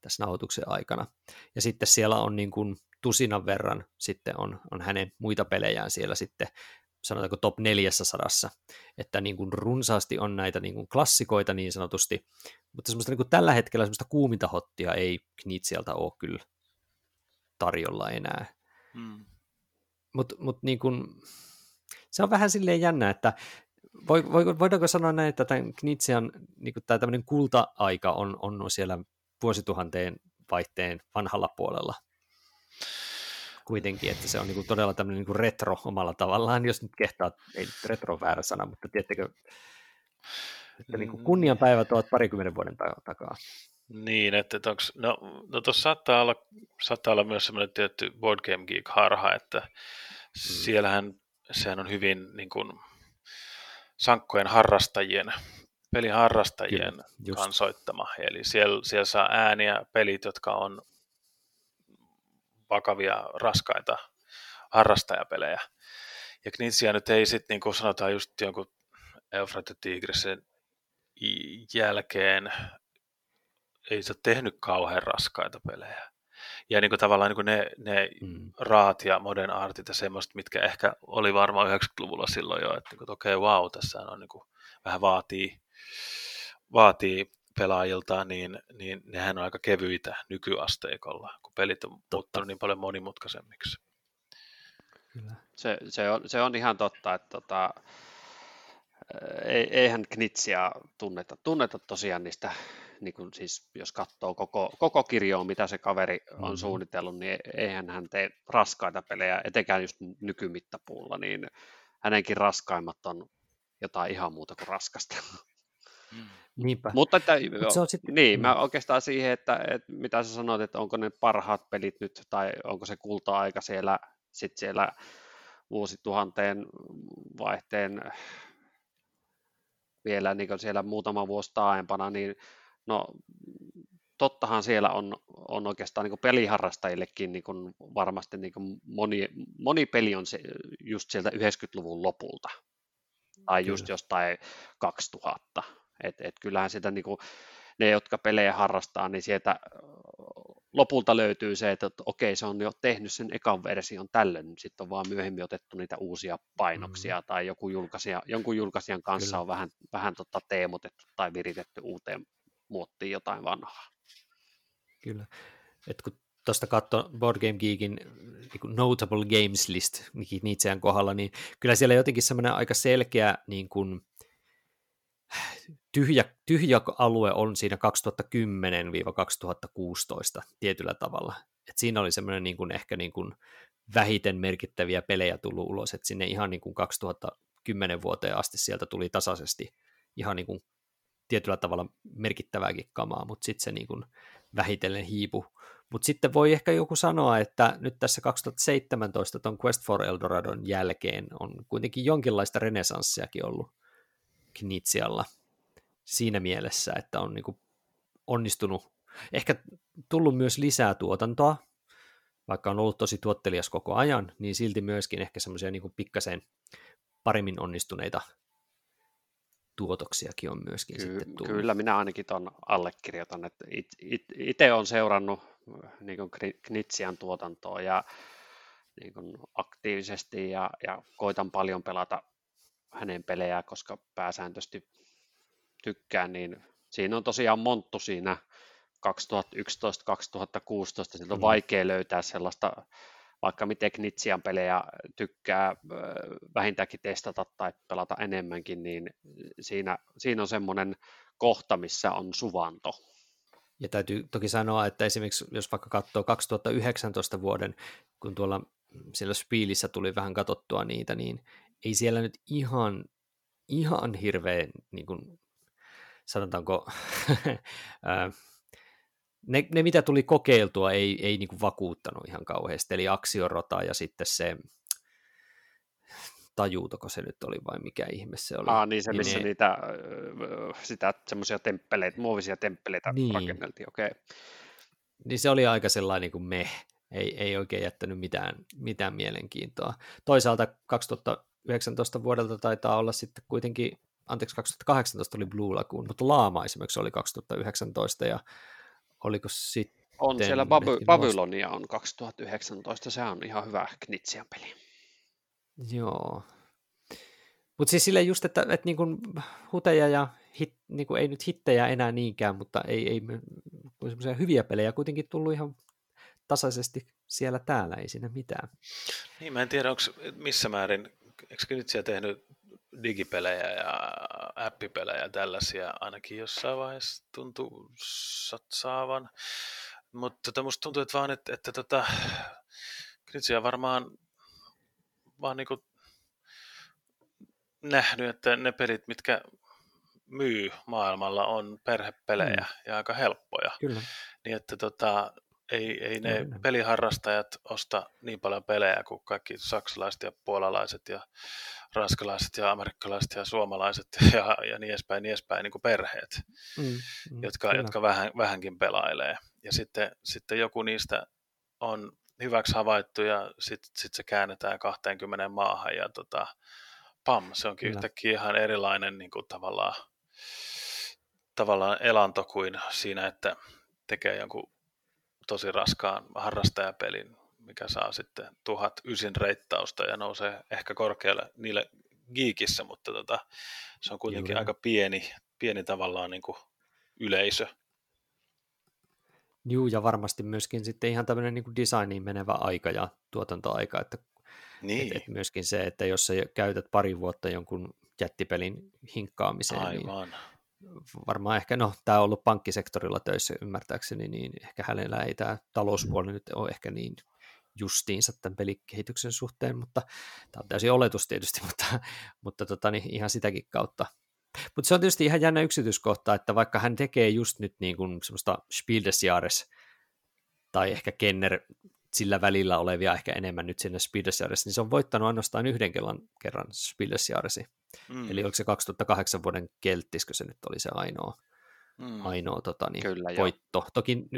tässä nauhoituksen aikana. Ja sitten siellä on niin kuin tusinan verran sitten on, on hänen muita pelejään siellä sitten sanotaanko top 400, että niin kuin runsaasti on näitä niin kuin klassikoita niin sanotusti, mutta semmoista niin kuin tällä hetkellä semmoista kuuminta hottia ei Knitsialta ole kyllä tarjolla enää. Hmm. Mutta mut niin kuin, se on vähän silleen jännä, että voidaanko sanoa näin, että tämän Knitsian niin kuin tämä tämmöinen kulta-aika on, on siellä vuosituhanteen vaihteen vanhalla puolella kuitenkin, että se on niin todella tämmöinen niin retro omalla tavallaan, jos nyt kehtaa, ei nyt retro on väärä sana, mutta tiedättekö, että niin kuin mm. kunnianpäivät ovat parikymmenen vuoden takaa. Niin, että, että onks, no, no tuossa saattaa olla, saattaa olla myös semmoinen tietty Board Game Geek-harha, että mm. siellähän sehän on hyvin niin kuin, sankkojen harrastajien, peliharrastajien Kyllä, kansoittama. Eli siellä, siellä saa ääniä pelit, jotka on vakavia, raskaita harrastajapelejä. Ja Knitsia nyt ei sitten, niin kuin sanotaan just jonkun Eufrat Tigrisin jälkeen, ei se ole tehnyt kauhean raskaita pelejä. Ja niin kuin tavallaan niin kuin ne, ne mm. raat ja modern artit ja semmoista, mitkä ehkä oli varmaan 90-luvulla silloin jo, että, niin että okei, okay, wow, tässä on niin kuin, vähän vaatii, vaatii pelaajilta, niin, niin nehän on aika kevyitä nykyasteikolla, kun pelit on muuttunut niin paljon monimutkaisemmiksi. Kyllä. Se, se, on, se on ihan totta, että tota, eihän Knitsia tunneta, tunneta tosiaan niistä, niin kuin siis jos katsoo koko, koko kirjoa, mitä se kaveri on mm-hmm. suunnitellut, niin eihän hän tee raskaita pelejä, etenkään just nykymittapuulla, niin hänenkin raskaimmat on jotain ihan muuta kuin raskasta. Mm. Niinpä. Mutta että, Mut se on sit... niin, mä mm. oikeastaan siihen, että, että mitä sä sanoit, että onko ne parhaat pelit nyt, tai onko se kulta-aika siellä, sit siellä vuosituhanteen vaihteen vielä niin siellä muutama vuosi taaempana, niin no tottahan siellä on, on oikeastaan niin peliharrastajillekin niin varmasti niin moni, moni peli on se, just sieltä 90-luvun lopulta tai Kyllä. just jostain 2000. Et, et kyllähän sitä niin kuin, ne, jotka pelejä harrastaa, niin sieltä lopulta löytyy se, että okei, se on jo tehnyt sen ekan version tällöin, sitten on vaan myöhemmin otettu niitä uusia painoksia, mm. tai joku julkaisija, jonkun julkaisijan kanssa Kyllä. on vähän, vähän tota teemotettu tai viritetty uuteen muottiin jotain vanhaa. Kyllä. Et kun tuosta katso Board Game Geekin niin Notable Games List Nietzschean kohdalla, niin kyllä siellä jotenkin semmoinen aika selkeä niin kuin, tyhjä, tyhjä alue on siinä 2010-2016 tietyllä tavalla. Et siinä oli semmoinen niin kuin ehkä niin kuin vähiten merkittäviä pelejä tullut ulos, että sinne ihan niin kuin 2010 vuoteen asti sieltä tuli tasaisesti ihan niin kuin tietyllä tavalla merkittävääkin kamaa, mutta sitten se niin kuin vähitellen hiipu. Mutta sitten voi ehkä joku sanoa, että nyt tässä 2017 tuon Quest for Eldoradon jälkeen on kuitenkin jonkinlaista renesanssiakin ollut Knitsialla siinä mielessä, että on niin kuin onnistunut, ehkä tullut myös lisää tuotantoa, vaikka on ollut tosi tuottelias koko ajan, niin silti myöskin ehkä semmoisia niin pikkasen paremmin onnistuneita tuotoksiakin on myöskin Ky- sitten tullut. Kyllä, minä ainakin tuon allekirjoitan, että itse olen seurannut niin Knitsian tuotantoa ja niin kuin aktiivisesti ja, ja koitan paljon pelata hänen pelejään, koska pääsääntöisesti tykkään, niin siinä on tosiaan monttu siinä 2011-2016, sieltä on mm. vaikea löytää sellaista, vaikka miten Knitsian pelejä tykkää vähintäänkin testata tai pelata enemmänkin, niin siinä, siinä on semmoinen kohta, missä on suvanto. Ja täytyy toki sanoa, että esimerkiksi jos vaikka katsoo 2019 vuoden, kun tuolla siellä Spielissä tuli vähän katsottua niitä, niin ei siellä nyt ihan, ihan hirveän, niin kuin, sanotaanko, ne, ne, mitä tuli kokeiltua, ei, ei niin kuin vakuuttanut ihan kauheasti, eli Aksiorota ja sitten se tajuutoko se nyt oli vai mikä ihme se oli. Ah, niin se, missä niin ne... niitä sitä, semmoisia temppeleitä, muovisia temppeleitä niin. rakenneltiin, okei. Okay. Niin se oli aika sellainen niin kuin me, ei, ei oikein jättänyt mitään, mitään mielenkiintoa. Toisaalta 2019 vuodelta taitaa olla sitten kuitenkin, anteeksi 2018 oli Blue Lagoon, mutta Laama esimerkiksi oli 2019 ja oliko sitten on siellä Baby- Babylonia on 2019, se on ihan hyvä Knitsian peli. Joo. Mutta siis silleen just, että, että niin kuin huteja ja hit, niin kuin ei nyt hittejä enää niinkään, mutta ei, ei semmoisia hyviä pelejä kuitenkin tullut ihan tasaisesti siellä täällä, ei siinä mitään. Niin, mä en tiedä, onko missä määrin, eikö Knitsia tehnyt digipelejä ja appipelejä ja tällaisia, ainakin jossain vaiheessa tuntuu satsaavan. Mutta tota, musta tuntuu, että vaan, että, että tota, Knitsia varmaan vaan niinku nähnyt, että ne pelit, mitkä myy maailmalla, on perhepelejä mm. ja aika helppoja. Kyllä. Niin että tota, ei, ei ne Kyllä. peliharrastajat osta niin paljon pelejä kuin kaikki saksalaiset ja puolalaiset ja ranskalaiset ja amerikkalaiset ja suomalaiset ja, ja niin edespäin, niin edespäin niin kuin perheet, mm, mm, jotka, jotka vähän, vähänkin pelailee. Ja sitten, sitten joku niistä on hyväksi havaittu ja sitten sit se käännetään 20 maahan ja tota, pam, se onkin Kyllä. yhtäkkiä ihan erilainen niin kuin tavallaan, tavallaan elanto kuin siinä, että tekee jonkun tosi raskaan harrastajapelin, mikä saa sitten tuhat ysin reittausta ja nousee ehkä korkealle niille geekissä, mutta tota, se on kuitenkin Juuri. aika pieni, pieni tavallaan niin kuin yleisö. Juu, ja varmasti myöskin sitten ihan tämmöinen niin designiin menevä aika ja tuotantoaika, että niin. et, et myöskin se, että jos sä käytät pari vuotta jonkun jättipelin hinkkaamiseen, niin Aivan. niin varmaan ehkä, no tämä on ollut pankkisektorilla töissä ymmärtääkseni, niin ehkä hänellä ei tämä talouspuoli nyt ole ehkä niin justiinsa tämän pelikehityksen suhteen, mutta tämä on täysin oletus tietysti, mutta, mutta tota, niin ihan sitäkin kautta. Mutta se on tietysti ihan jännä yksityiskohta, että vaikka hän tekee just nyt niin kuin semmoista Spiel des Jahres, tai ehkä Kenner sillä välillä olevia ehkä enemmän nyt sinne Spiel des Jahres, niin se on voittanut ainoastaan yhden kerran, kerran Spiel des Jahresi. Mm. Eli oliko se 2008 vuoden kelttiskö se nyt oli se ainoa, mm. ainoa tota, niin, Kyllä, voitto. Jo. Toki,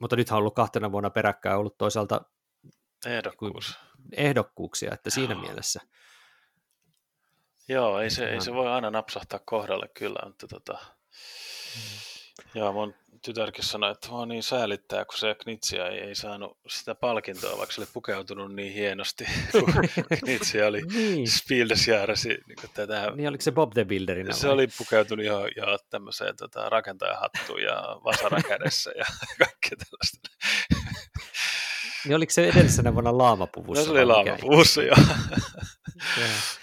mutta nythän on ollut kahtena vuonna peräkkäin ollut toisaalta Ehdokkuus. ehdokkuuksia, että siinä Joo. mielessä. Joo, ei se, ei se voi aina napsahtaa kohdalle kyllä, mutta tota, mm. Joo, mun tytärkin sanoi, että mua niin säälittää, kun se Knitsia ei, ei saanut sitä palkintoa, vaikka se oli pukeutunut niin hienosti, kun Knitsia oli niin. Spielsjärsi. Niin, tätä, niin oliko se Bob the Builderina Se vai? oli pukeutunut jo, jo tämmöiseen tota, rakentajahattuun ja vasara kädessä ja kaikkea tällaista. Niin oliko se edellisenä vuonna laamapuvussa? No se oli laamapuvussa, joo.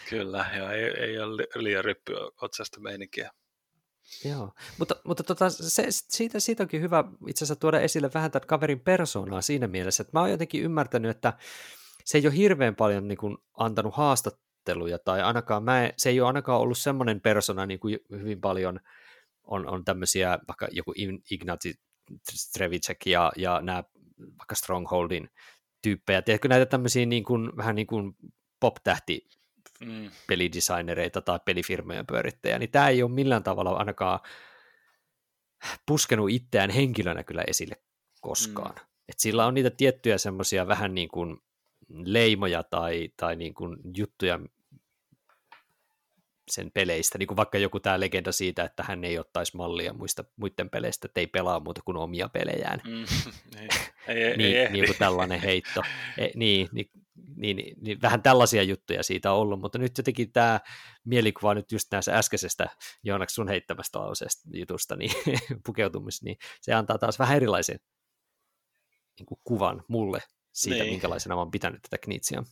Kyllä, joo, ei, ei ole liian ryppy otsasta meininkiä. Joo, mutta, mutta tota, se, siitä, siitä onkin hyvä itse asiassa tuoda esille vähän tämän kaverin persoonaa siinä mielessä, että mä oon jotenkin ymmärtänyt, että se ei ole hirveän paljon niin kuin, antanut haastatteluja, tai ainakaan mä, se ei ole ainakaan ollut semmoinen persona niin kuin hyvin paljon on, on tämmöisiä, vaikka joku Ignati Strevicek ja, ja nämä vaikka Strongholdin tyyppejä. Tiedätkö näitä tämmöisiä niin kuin, vähän niin kuin pop-tähti mm. pelidesignereita tai pelifirmojen pyörittäjä, niin tämä ei ole millään tavalla ainakaan puskenut itseään henkilönä kyllä esille koskaan. Mm. Et sillä on niitä tiettyjä semmoisia vähän niin kuin leimoja tai, tai niin kuin juttuja, sen peleistä, niin kuin vaikka joku tämä legenda siitä, että hän ei ottaisi mallia muista, muiden peleistä, että ei pelaa muuta kuin omia pelejään. Mm, ei, ei, niin, ei niin kuin tällainen heitto. E, niin, niin, niin, niin, vähän tällaisia juttuja siitä on ollut, mutta nyt jotenkin tämä mielikuva nyt just näissä äskeisestä Joonaksi sun heittämästä lauseesta jutusta, niin pukeutumis, niin se antaa taas vähän erilaisen niin kuin kuvan mulle siitä, niin. minkälaisena mä oon pitänyt tätä Knitsia.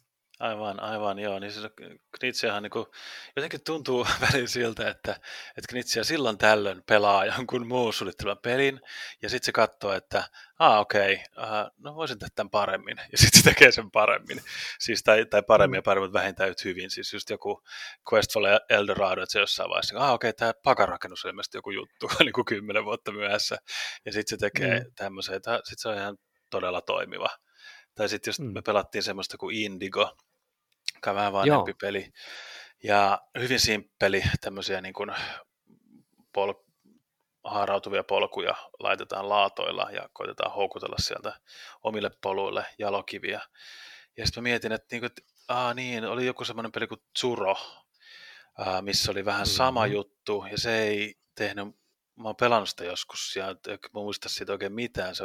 Aivan, aivan, joo. Niin siis Knitsiahan niin kuin, jotenkin tuntuu välillä siltä, että, että Knitsia silloin tällöin pelaa jonkun muun suunnittelevan pelin, ja sitten se katsoo, että ah okei, okay, uh, no voisin tehdä tämän paremmin, ja sitten se tekee sen paremmin. Siis, tai, tai paremmin ja mm. paremmin, mutta vähintään yhtä hyvin. Siis just joku Quest for Eldorado, että se jossain vaiheessa, ah okei, okay, tämä pakarakennus on ilmeisesti joku juttu, niin kuin kymmenen vuotta myöhässä, ja sitten se tekee mm. tämmöisen, sitten se on ihan todella toimiva. Tai sitten jos mm. me pelattiin semmoista kuin Indigo, joka vähän vanhempi Joo. peli. Ja hyvin simppeli, tämmöisiä niin kuin pol- haarautuvia polkuja laitetaan laatoilla ja koitetaan houkutella sieltä omille poluille jalokiviä. Ja sitten mä mietin, että, niin kuin, että aa, niin, oli joku semmoinen peli kuin Zuro, ää, missä oli vähän mm-hmm. sama juttu, ja se ei tehnyt, mä oon pelannut sitä joskus, ja mä muista siitä oikein mitään, se,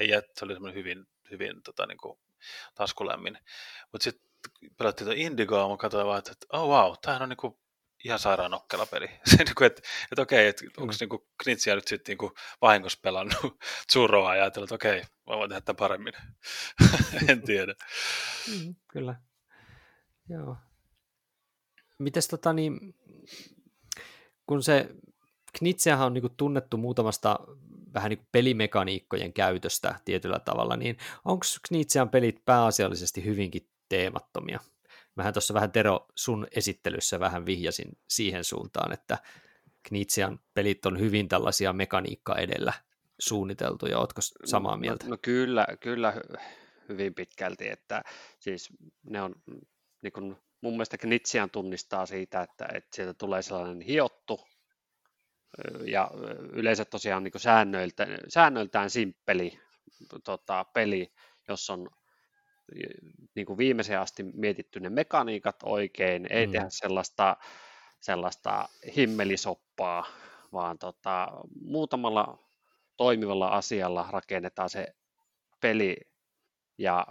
ei, se oli semmoinen hyvin, hyvin tota, niin kuin, taskulämmin. Mutta sitten pelattiin tuon Indigoa, mä katsoin vaan, että oh wow, tämähän on niinku ihan sairaan nokkela peli. Se, niinku, että, että okei, että onko mm. niinku Knitsiä nyt sitten niinku vahingossa pelannut Zuroa ja ajatellut, että okei, mä voin tehdä tämän paremmin. en tiedä. Mm, kyllä. Joo. Mites tota niin, kun se Knitsiähän on niinku tunnettu muutamasta vähän niin kuin pelimekaniikkojen käytöstä tietyllä tavalla, niin onko Knitsian pelit pääasiallisesti hyvinkin teemattomia? Mähän tuossa vähän Tero sun esittelyssä vähän vihjasin siihen suuntaan, että Knitsian pelit on hyvin tällaisia mekaniikka edellä suunniteltuja, ootko samaa no, mieltä? No, no kyllä, kyllä hyvin pitkälti, että siis ne on niin kuin mun mielestä Knitsian tunnistaa siitä, että, että sieltä tulee sellainen hiottu ja yleensä tosiaan niin säännöiltä, säännöiltään simppeli tota, peli, jossa on niin kuin viimeiseen asti mietitty ne mekaniikat oikein, ei mm. tehdä sellaista, sellaista himmelisoppaa, vaan tota, muutamalla toimivalla asialla rakennetaan se peli ja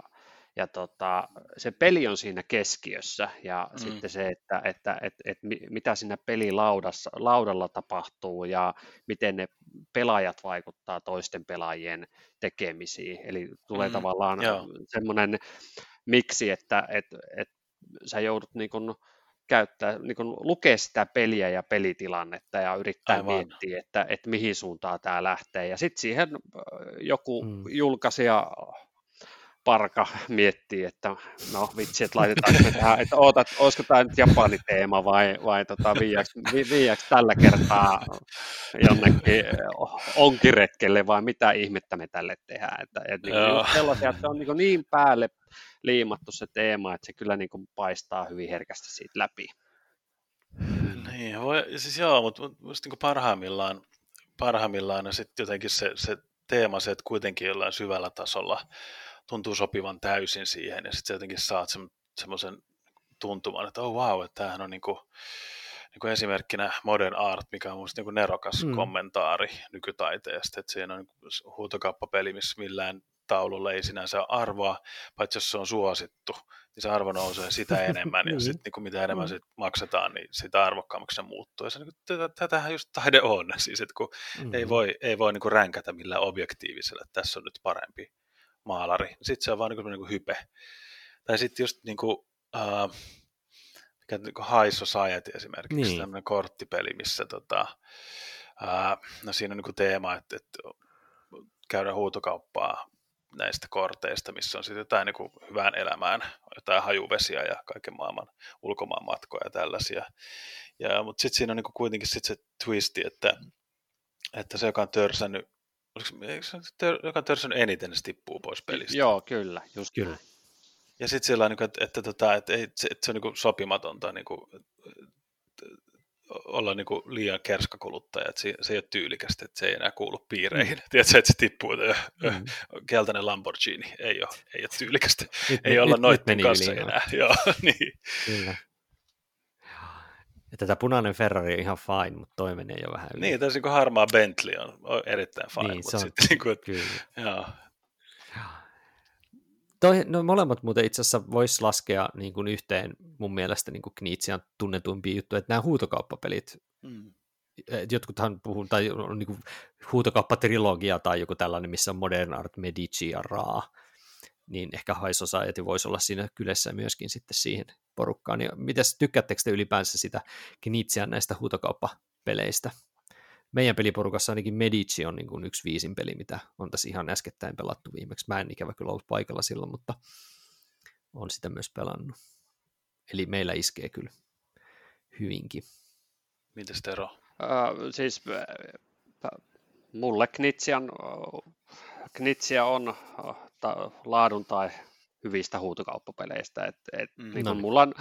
ja tota, se peli on siinä keskiössä ja mm. sitten se, että, että et, et, mitä siinä pelilaudassa, laudalla tapahtuu ja miten ne pelaajat vaikuttaa toisten pelaajien tekemisiin. Eli tulee mm. tavallaan semmoinen miksi, että et, et sä joudut niin kun, käyttää, niin kun lukea sitä peliä ja pelitilannetta ja yrittää Aivan. miettiä, että, että mihin suuntaan tämä lähtee. Ja sitten siihen joku mm. julkaisija parka miettii, että no vitsi, että laitetaanko me tähän, että ootat, olisiko tämä nyt Japani teema vai, vai tota, viiäks, vi, viiäks tällä kertaa jonnekin onkiretkelle vai mitä ihmettä me tälle tehdään. Että, et, niin, sellaisia, että se on niin, niin päälle liimattu se teema, että se kyllä niin kuin paistaa hyvin herkästi siitä läpi. Niin, voi, siis joo, mutta musta niin parhaimmillaan, parhaimmillaan ja sitten jotenkin se, se teema, se, että kuitenkin jollain syvällä tasolla tuntuu sopivan täysin siihen, ja sitten jotenkin saat se, semmoisen tuntuman, että oh wow, että tämähän on niinku, niinku esimerkkinä modern art, mikä on musta niinku nerokas mm. kommentaari nykytaiteesta, että siinä on niinku huutokauppapeli, missä millään taululla ei sinänsä arvoa, paitsi jos se on suosittu, niin se arvo nousee sitä enemmän, ja sitten niin mitä enemmän mm. sit maksetaan, niin sitä arvokkaammaksi se muuttuu. Ja se, niin kuin, tätähän just taide on, siis että kun mm. ei voi, ei voi niin kuin ränkätä millään objektiivisella, että tässä on nyt parempi maalari. Sitten se on vaan niin kuin, niin kuin hype. Tai sitten just niin kuin, uh, mikä niin kuin High Society esimerkiksi, niin. tämmöinen korttipeli, missä tota, uh, no siinä on niin kuin teema, että, että käydään huutokauppaa näistä korteista, missä on sitten jotain niin kuin hyvään elämään, jotain hajuvesiä ja kaiken maailman ulkomaan matkoja ja tällaisia. Ja, mutta sitten siinä on niin kuin kuitenkin sit se twisti, että, että se, joka on törsännyt Oliko, se, joka törsynyt eniten, se tippuu pois pelistä. Joo, kyllä, just kyllä. Ja sitten sillä niin että, että, tota, että, että, että, että se on niin sopimatonta niin kuin, olla niin kuin liian kerskakuluttaja, että se, se ei ole tyylikästä, että se ei enää kuulu piireihin. Mm. Tiedätkö, että se tippuu, että mm. keltainen Lamborghini ei ole, ei ole tyylikästä. Nyt, ei nyt, olla noitten kanssa enää. Joo, niin. Kyllä. Ja tätä punainen Ferrari on ihan fine, mutta toi menee jo vähän yli. Niin, tässä niin harmaa Bentley on erittäin fine, niin, mutta on, sitten niin kuin, kyllä. Joo. Toi, no molemmat muuten itse asiassa voisi laskea niin kuin yhteen mun mielestä niin kuin Kniitsian tunnetuimpia juttuja, että nämä huutokauppapelit, mm. jotkuthan puhuu, tai on niin kuin huutokauppatrilogia tai joku tällainen, missä on Modern Art, Medici ja Ra, niin ehkä High Society voisi olla siinä kylässä myöskin sitten siihen porukkaan. Niin mites, tykkäättekö te ylipäänsä sitä Knitsian näistä huutokauppapeleistä? Meidän peliporukassa ainakin Medici on niin kuin yksi viisin peli, mitä on tässä ihan äskettäin pelattu viimeksi. Mä en ikävä kyllä ollut paikalla silloin, mutta on sitä myös pelannut. Eli meillä iskee kyllä hyvinkin. Mitäs Tero? Uh, siis uh, mulle Knitsian, uh, Knitsia on uh, ta, laadun tai hyvistä huutokauppapeleistä. Et, et, mm, niin no. Mulla on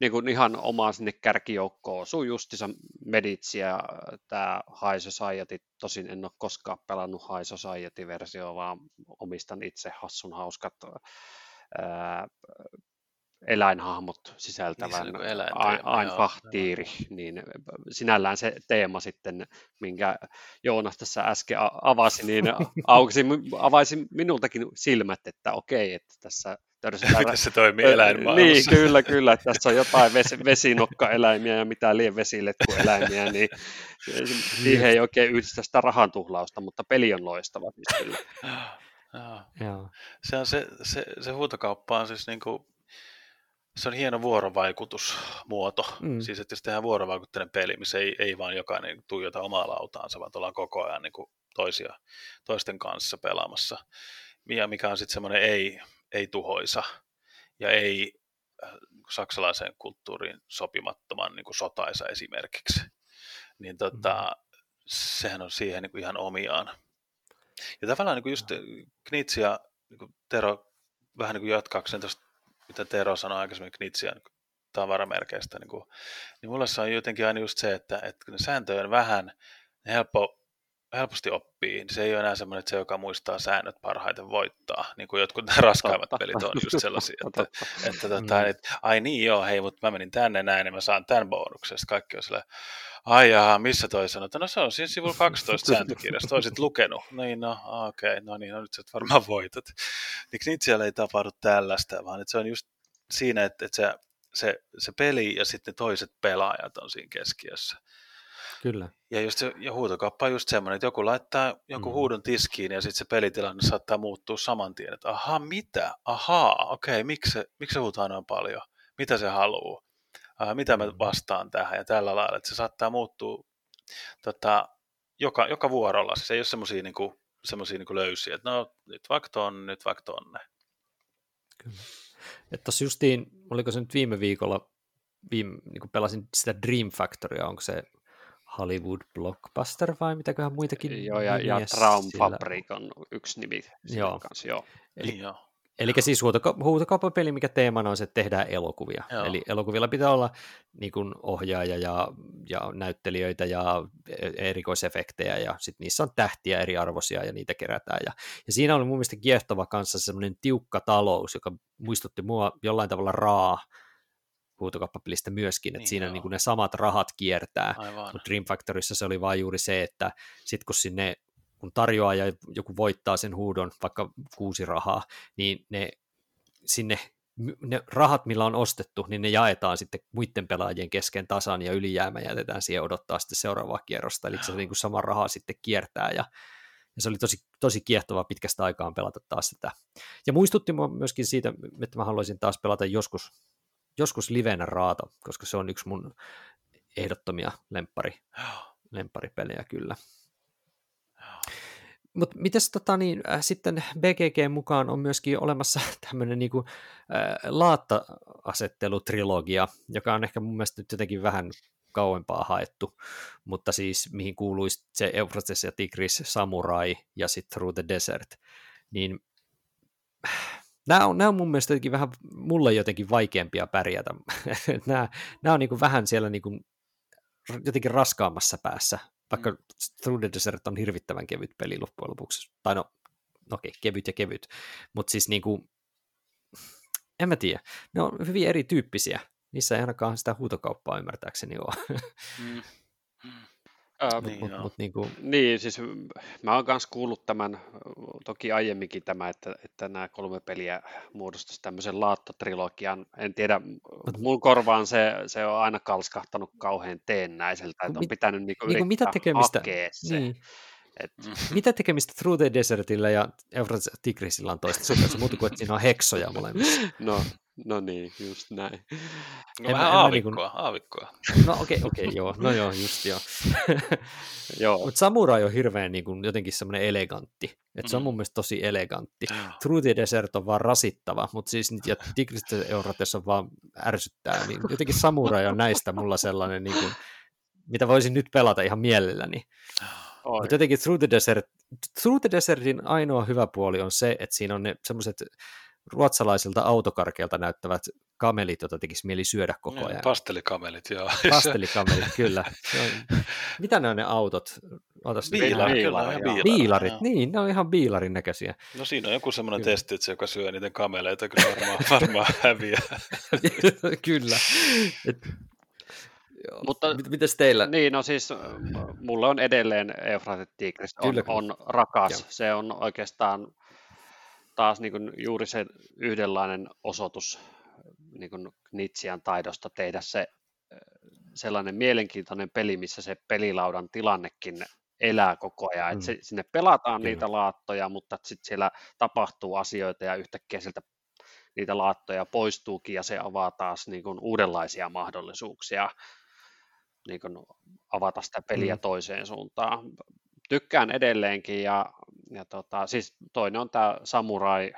niin kuin ihan oma sinne kärkijoukkoon osuu justissa Medits ja tämä High Society. Tosin en ole koskaan pelannut High Society-versiota, vaan omistan itse hassun hauskat ää, eläinhahmot sisältävän niin Einfahtiiri, niin sinällään se teema sitten, minkä Joonas tässä äsken avasi, niin aukesi, avaisi minultakin silmät, että okei, että tässä törsätään... Miten se toimii eläinmaailmassa? Niin, kyllä, kyllä. Että tässä on jotain ves, vesinokkaeläimiä ja mitä liian vesiletkueläimiä, niin siihen ei oikein yhdistä sitä rahan tuhlausta, mutta peli on loistava. Niin Joo. Se, on se, se, se huutokauppa on siis niin kuin se on hieno vuorovaikutusmuoto. Mm. Siis, että jos tehdään vuorovaikutteinen peli, missä ei, ei vaan jokainen tuijota omaa lautaansa, vaan ollaan koko ajan niin kuin toisia, toisten kanssa pelaamassa. Ja mikä on sitten semmoinen ei, ei tuhoisa ja ei äh, saksalaiseen kulttuuriin sopimattoman niin kuin sotaisa esimerkiksi. Niin tota, mm. sehän on siihen niin kuin ihan omiaan. Ja tavallaan niin kuin just Knitsi ja niin Tero vähän niin kuin jatkaakseen tuosta mitä Tero sanoi aikaisemmin Knitsian tavaramerkeistä, niin, kuin, niin mulle se on jotenkin aina just se, että, että ne sääntöjä on vähän, ne helppo, helposti oppii, niin se ei ole enää semmoinen, että se, joka muistaa säännöt parhaiten voittaa, niin kuin jotkut raskaimmat totta. pelit on just sellaisia, että, että, että, tota, mm. että ai niin joo, hei, mutta mä menin tänne näin, niin mä saan tämän bonuksesta, kaikki on sellainen, ai jaha, missä toi sanoo, no se on siinä sivulla 12 sääntökirjasta, toisit lukenut, niin no okei, okay, no niin, no nyt sä varmaan voitat. Niin siellä ei tapahdu tällaista, vaan että se on just siinä, että, että se, se, se peli ja sitten toiset pelaajat on siinä keskiössä. Kyllä. Ja, just se, ja huutokappa on just semmoinen, että joku laittaa joku mm. huudon tiskiin ja sitten se pelitilanne saattaa muuttua saman tien, että aha, mitä? Ahaa, okei, okay, miksi, miksi se huutaa noin paljon? Mitä se haluaa? Äh, mitä mä mm. vastaan tähän ja tällä lailla, että se saattaa muuttua tota, joka, joka vuorolla. Se ei ole semmoisia niin semmoisia niin löysiä, että no nyt vaikka tonne, nyt vaikka tonne. Kyllä. Että justiin, oliko se nyt viime viikolla, viime, niin pelasin sitä Dream Factorya, onko se Hollywood Blockbuster vai mitäköhän muitakin Joo, ja, ja Traum Fabric on yksi nimi joo. kanssa, joo. Eli, joo. Eli siis huutokauppapeli, mikä teemana on se, että tehdään elokuvia. Joo. Eli elokuvilla pitää olla niin kuin ohjaaja ja, ja näyttelijöitä ja e-, erikoisefektejä ja sitten niissä on tähtiä eri arvoisia ja niitä kerätään. Ja, ja siinä oli mun mielestä kiehtova kanssa semmoinen tiukka talous, joka muistutti mua jollain tavalla raa huutokauppapelistä myöskin, että niin siinä niin kuin ne samat rahat kiertää, mutta Dream Factorissa se oli vain juuri se, että sitten kun sinne kun tarjoaa ja joku voittaa sen huudon, vaikka kuusi rahaa, niin ne sinne ne rahat, millä on ostettu, niin ne jaetaan sitten muiden pelaajien kesken tasan ja ylijäämä jätetään siihen odottaa sitten seuraavaa kierrosta, eli se niin kuin sama raha sitten kiertää ja, ja se oli tosi, tosi kiehtova pitkästä aikaan pelata taas sitä. Ja muistutti mua myöskin siitä, että mä haluaisin taas pelata joskus, joskus livenä raata, koska se on yksi mun ehdottomia lemppari, lempparipelejä kyllä. Mutta mites tota, niin, äh, sitten BGG mukaan on myöskin olemassa tämmöinen niinku, äh, laatta-asettelutrilogia, joka on ehkä mun mielestä nyt jotenkin vähän kauempaa haettu, mutta siis mihin kuuluisi se Euphrates ja Tigris, Samurai ja sitten Through the Desert, niin nämä on, nämä on mun mielestä jotenkin vähän mulle jotenkin vaikeampia pärjätä. nämä, nämä on niin kuin vähän siellä niin kuin jotenkin raskaammassa päässä vaikka mm. The Desert on hirvittävän kevyt peli loppujen lopuksi. Tai no, okei, okay, kevyt ja kevyt. Mutta siis niinku, en mä tiedä. Ne on hyvin erityyppisiä. Niissä ei ainakaan sitä huutokauppaa ymmärtääkseni ole. Mm. Ähm, niin, mut, mut, niin, kuin... niin, siis mä oon myös kuullut tämän, toki aiemminkin tämä, että, että nämä kolme peliä muodostaisi tämmöisen laattotrilogian. En tiedä, mun korvaan se, se on aina kalskahtanut kauhean teennäiseltä, että on pitänyt niinku niin mitä tekemistä? hakea se. Niin. Et... Mitä tekemistä Through the Desertillä ja Euphrates Tigrisillä on toista suhteessa, muuta kuin että siinä on heksoja molemmissa? No, No niin, just näin. No en, vähän en aavikkoa, niin kuin... aavikkoa. No okei, okay, okei, okay, joo, no joo, just joo. joo. Mutta samurai on hirveän niin kuin, jotenkin semmoinen elegantti, että mm. se on mm. mun mielestä tosi elegantti. Through the Desert on vaan rasittava, mutta siis ja Tigris Eurates on vaan ärsyttää, niin jotenkin samurai on näistä mulla sellainen, niin kuin, mitä voisin nyt pelata ihan mielelläni. Mutta jotenkin Through the Desert, Through the Desertin ainoa hyvä puoli on se, että siinä on ne semmoiset ruotsalaisilta autokarkeilta näyttävät kamelit, joita tekisi mieli syödä koko ajan. pastelikamelit, joo. Pastelikamelit, kyllä. On, mitä ne on ne autot? Ootas, Biilari, biilari, biilari, biilarit, niin, ne on ihan biilarin näköisiä. No siinä on joku semmoinen kyllä. testi, että se, joka syö niiden kameleita, kyllä varmaan, varmaan häviää. kyllä. Et, Mutta, Mites teillä? Niin, no siis mulle on edelleen Eufratit Tigris on, on rakas. Joo. Se on oikeastaan taas niin kuin juuri se yhdenlainen osoitus niin kuin Nitsian taidosta tehdä se sellainen mielenkiintoinen peli, missä se pelilaudan tilannekin elää koko ajan. Mm. Että se, sinne pelataan Kyllä. niitä laattoja, mutta sitten siellä tapahtuu asioita ja yhtäkkiä sieltä niitä laattoja poistuukin ja se avaa taas niin kuin uudenlaisia mahdollisuuksia niin kuin avata sitä peliä mm. toiseen suuntaan. Tykkään edelleenkin ja, ja tota, siis toinen on tämä Samurai.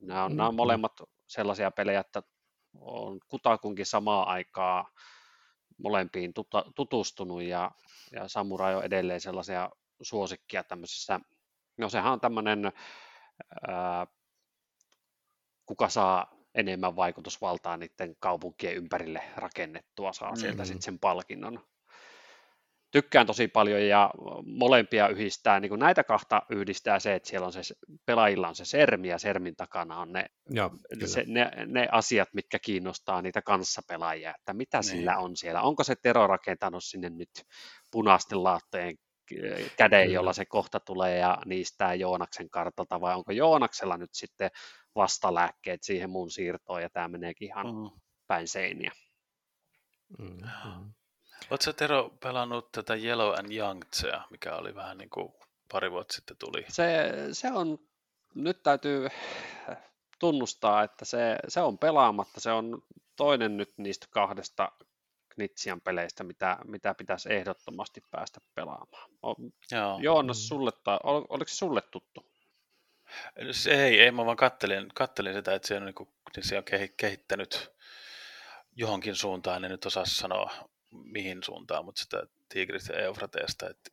Nämä on, mm. nämä on molemmat sellaisia pelejä, että on kutakunkin samaa aikaa molempiin tuta, tutustunut ja, ja Samurai on edelleen sellaisia suosikkia tämmöisessä, no sehän on tämmöinen, ää, kuka saa enemmän vaikutusvaltaa niiden kaupunkien ympärille rakennettua, saa mm-hmm. sieltä sitten sen palkinnon tykkään tosi paljon ja molempia yhdistää, niin kuin näitä kahta yhdistää se, että siellä on se, pelaajilla on se sermi ja sermin takana on ne, Joo, se, ne, ne asiat, mitkä kiinnostaa niitä kanssapelaajia, että mitä niin. sillä on siellä. Onko se Tero rakentanut sinne nyt punaisten laattojen käden, jolla se kohta tulee ja niistää Joonaksen kartalta, vai onko Joonaksella nyt sitten vastalääkkeet siihen mun siirtoon, ja tämä meneekin ihan mm. päin seiniä. Mm-hmm. Oletko Tero pelannut tätä Yellow and Youngtsea, mikä oli vähän niin kuin pari vuotta sitten tuli? Se, se on, nyt täytyy tunnustaa, että se, se on pelaamatta. Se on toinen nyt niistä kahdesta Knitsian peleistä, mitä, mitä pitäisi ehdottomasti päästä pelaamaan. Joo. Joonas, mm. sulle, tai, ol, oliko se sulle tuttu? Se ei, ei, mä vaan kattelin, kattelin sitä, että se on, niin kuin, niin se on kehittänyt johonkin suuntaan, en nyt osaa sanoa mihin suuntaan, mutta sitä Tigris ja Eufrateesta, että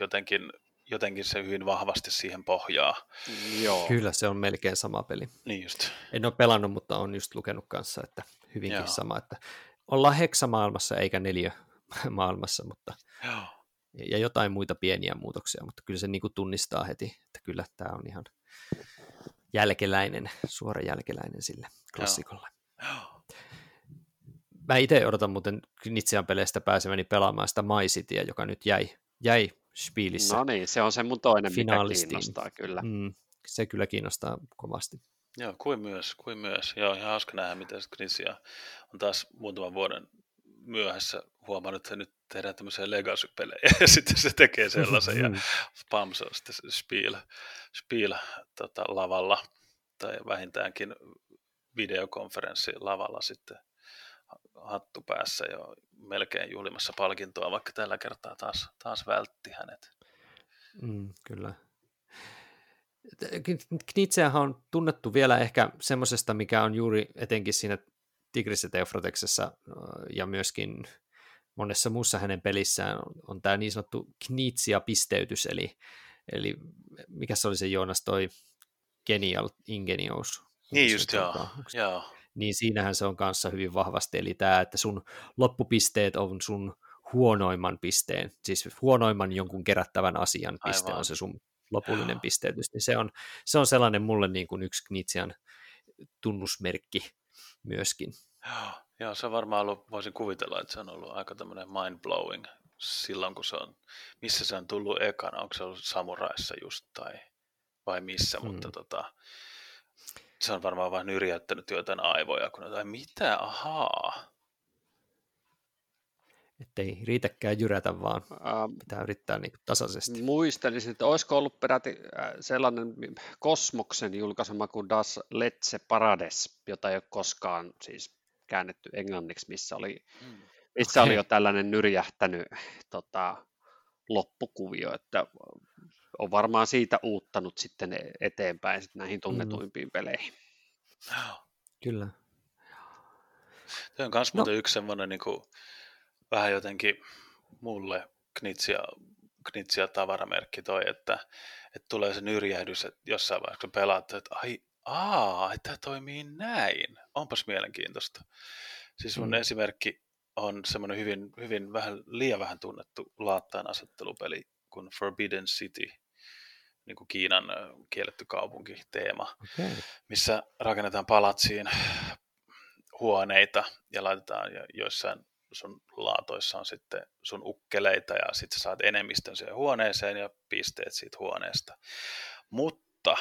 jotenkin, jotenkin se hyvin vahvasti siihen pohjaa. Joo. Kyllä se on melkein sama peli. Niin just. En ole pelannut, mutta on just lukenut kanssa, että hyvinkin Joo. sama, että ollaan heksamaailmassa eikä neljä maailmassa, mutta Joo. ja jotain muita pieniä muutoksia, mutta kyllä se niin kuin tunnistaa heti, että kyllä tämä on ihan jälkeläinen, suora jälkeläinen sille klassikolle. Joo mä itse odotan muuten Nitsian peleistä pääseväni pelaamaan sitä My Cityä, joka nyt jäi, jäi Spielissä. No niin, se on se mun toinen, mikä kiinnostaa kyllä. Mm, se kyllä kiinnostaa kovasti. Joo, kuin myös, kuin myös. Joo, ihan hauska nähdä, miten Knitsia on taas muutaman vuoden myöhässä huomannut, että nyt tehdään tämmöisiä legacy-pelejä, ja sitten se tekee sellaisen, ja Pams on sitten Spiel, Spiel tota, lavalla, tai vähintäänkin videokonferenssi lavalla sitten hattu päässä jo melkein juhlimassa palkintoa, vaikka tällä kertaa taas, taas vältti hänet. Mm, kyllä. Knitseähän on tunnettu vielä ehkä semmoisesta, mikä on juuri etenkin siinä Tigris Teufrotexessa ja myöskin monessa muussa hänen pelissään on, on tämä niin sanottu Knitsia-pisteytys, eli, eli mikä se oli se Joonas toi Genial Ingenious? Niin just joo, joo niin siinähän se on kanssa hyvin vahvasti, eli tämä, että sun loppupisteet on sun huonoimman pisteen, siis huonoimman jonkun kerättävän asian piste Aivan. on se sun lopullinen Joo. pisteytys, niin se on, se on sellainen mulle niin kuin yksi Knitsian tunnusmerkki myöskin. Joo, Joo, se on varmaan ollut, voisin kuvitella, että se on ollut aika tämmöinen mind-blowing silloin, kun se on, missä se on tullut ekana, onko se ollut Samuraissa just tai vai missä, hmm. mutta tota, se on varmaan vain yrjäyttänyt jotain aivoja, kun jotain, mitä, ahaa. Että ei riitäkään jyrätä, vaan ähm, pitää yrittää niin tasaisesti. Muistelisin, että olisiko ollut peräti sellainen Kosmoksen julkaisema kuin Das Letze Parades, jota ei ole koskaan siis käännetty englanniksi, missä oli, mm. missä okay. oli jo tällainen nyrjähtänyt tota, loppukuvio, että on varmaan siitä uuttanut sitten e-, eteenpäin sitten näihin tunnetuimpiin mm. peleihin. Kyllä. Se on myös no. yksi semmoinen niin kuin, vähän jotenkin mulle knitsia, knitsia tavaramerkki toi, että, että tulee se nyrjähdys, että jossain vaiheessa kun pelaat, että ai, aa, että toimii näin. Onpas mielenkiintoista. Siis sun mm. esimerkki on semmoinen hyvin, hyvin vähän, liian vähän tunnettu laattaan asettelupeli kuin Forbidden City, niin kuin Kiinan kielletty kaupunki teema, okay. missä rakennetaan palatsiin huoneita ja laitetaan ja joissain sun laatoissa on sitten sun ukkeleita ja sitten sä saat enemmistön siihen huoneeseen ja pisteet siitä huoneesta. Mutta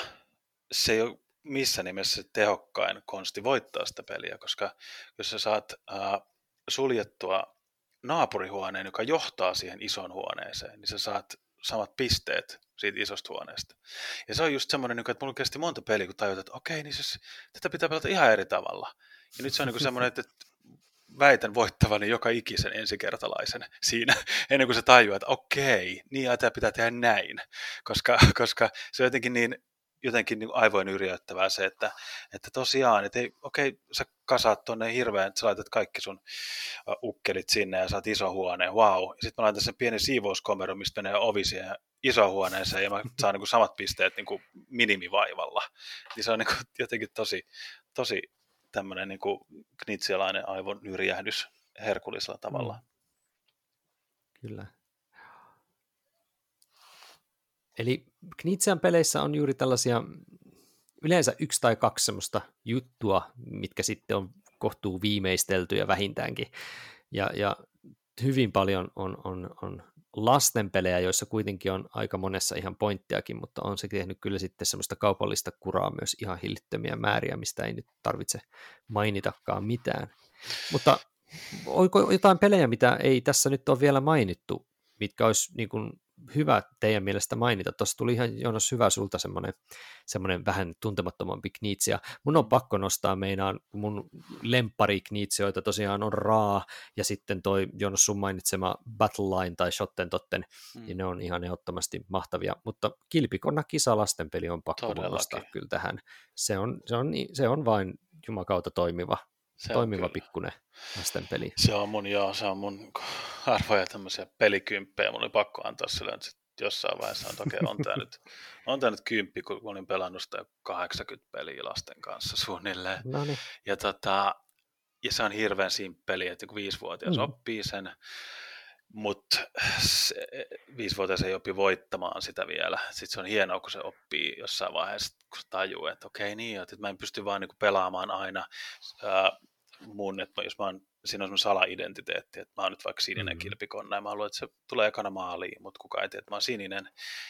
se ei ole missä nimessä tehokkain konsti voittaa sitä peliä, koska jos sä saat äh, suljettua naapurihuoneen, joka johtaa siihen ison huoneeseen, niin sä saat samat pisteet siitä isosta huoneesta. Ja se on just semmoinen, niinku, että mulla kesti monta peliä, kun tajutat, että okei, niin siis tätä pitää pelata ihan eri tavalla. Ja nyt se on niin semmoinen, että väitän voittavani joka ikisen ensikertalaisen siinä, ennen kuin se tajuaa, että okei, niin tämä pitää tehdä näin, koska, koska se on jotenkin niin jotenkin niin aivoin yrjöttävää se, että, että tosiaan, että ei, okei, sä kasaat tuonne hirveän, että sä laitat kaikki sun ukkelit sinne ja saat ison huoneen, wow. Sitten mä laitan sen pienen siivouskomero, mistä menee ovi siihen isoon huoneeseen ja mä saan niin kuin samat pisteet niin kuin minimivaivalla. Niin se on niin kuin jotenkin tosi, tosi tämmöinen niin kuin knitsialainen aivon yrjähdys herkullisella tavalla. Mm. Kyllä. Eli Knitsian peleissä on juuri tällaisia yleensä yksi tai kaksi semmoista juttua, mitkä sitten on kohtuu viimeisteltyjä vähintäänkin. Ja, ja hyvin paljon on, on, on lastenpelejä, joissa kuitenkin on aika monessa ihan pointtiakin, mutta on se tehnyt kyllä sitten semmoista kaupallista kuraa myös ihan hillittömiä määriä, mistä ei nyt tarvitse mainitakaan mitään. Mutta onko jotain pelejä, mitä ei tässä nyt ole vielä mainittu, mitkä olisi niin kuin hyvä teidän mielestä mainita. Tuossa tuli ihan Jonas hyvä sulta semmoinen, semmoinen vähän tuntemattomampi kniitsi. Ja mun on pakko nostaa meinaan mun lempari kniitsioita tosiaan on Raa ja sitten toi Jonas sun mainitsema Battle Line tai Shotten Totten, mm. niin ne on ihan ehdottomasti mahtavia. Mutta Kilpikonna kisa lastenpeli on pakko nostaa kyllä tähän. Se on, se on, se on vain jumakauta toimiva se toimiva pikkuinen lastenpeli. Se on mun, joo, se on mun harvoja tämmöisiä pelikymppejä. Mun oli pakko antaa sille että jossain vaiheessa, että okei, on tämä nyt, on tämä nyt kymppi, kun olin pelannut sitä 80 peliä lasten kanssa suunnilleen. Noniin. Ja, tota, ja se on hirveän simppeli, että kun viisivuotias mm. oppii sen, mutta viisivuotias ei opi voittamaan sitä vielä. Sitten se on hienoa, kun se oppii jossain vaiheessa, kun se tajuu, että okei niin, että mä en pysty vaan niinku pelaamaan aina ää, mun, että jos mä oon, siinä on semmoinen sala-identiteetti, että mä oon nyt vaikka sininen mm-hmm. kilpikonna ja mä haluan, että se tulee ekana maaliin, mutta kukaan ei tiedä, että mä oon sininen.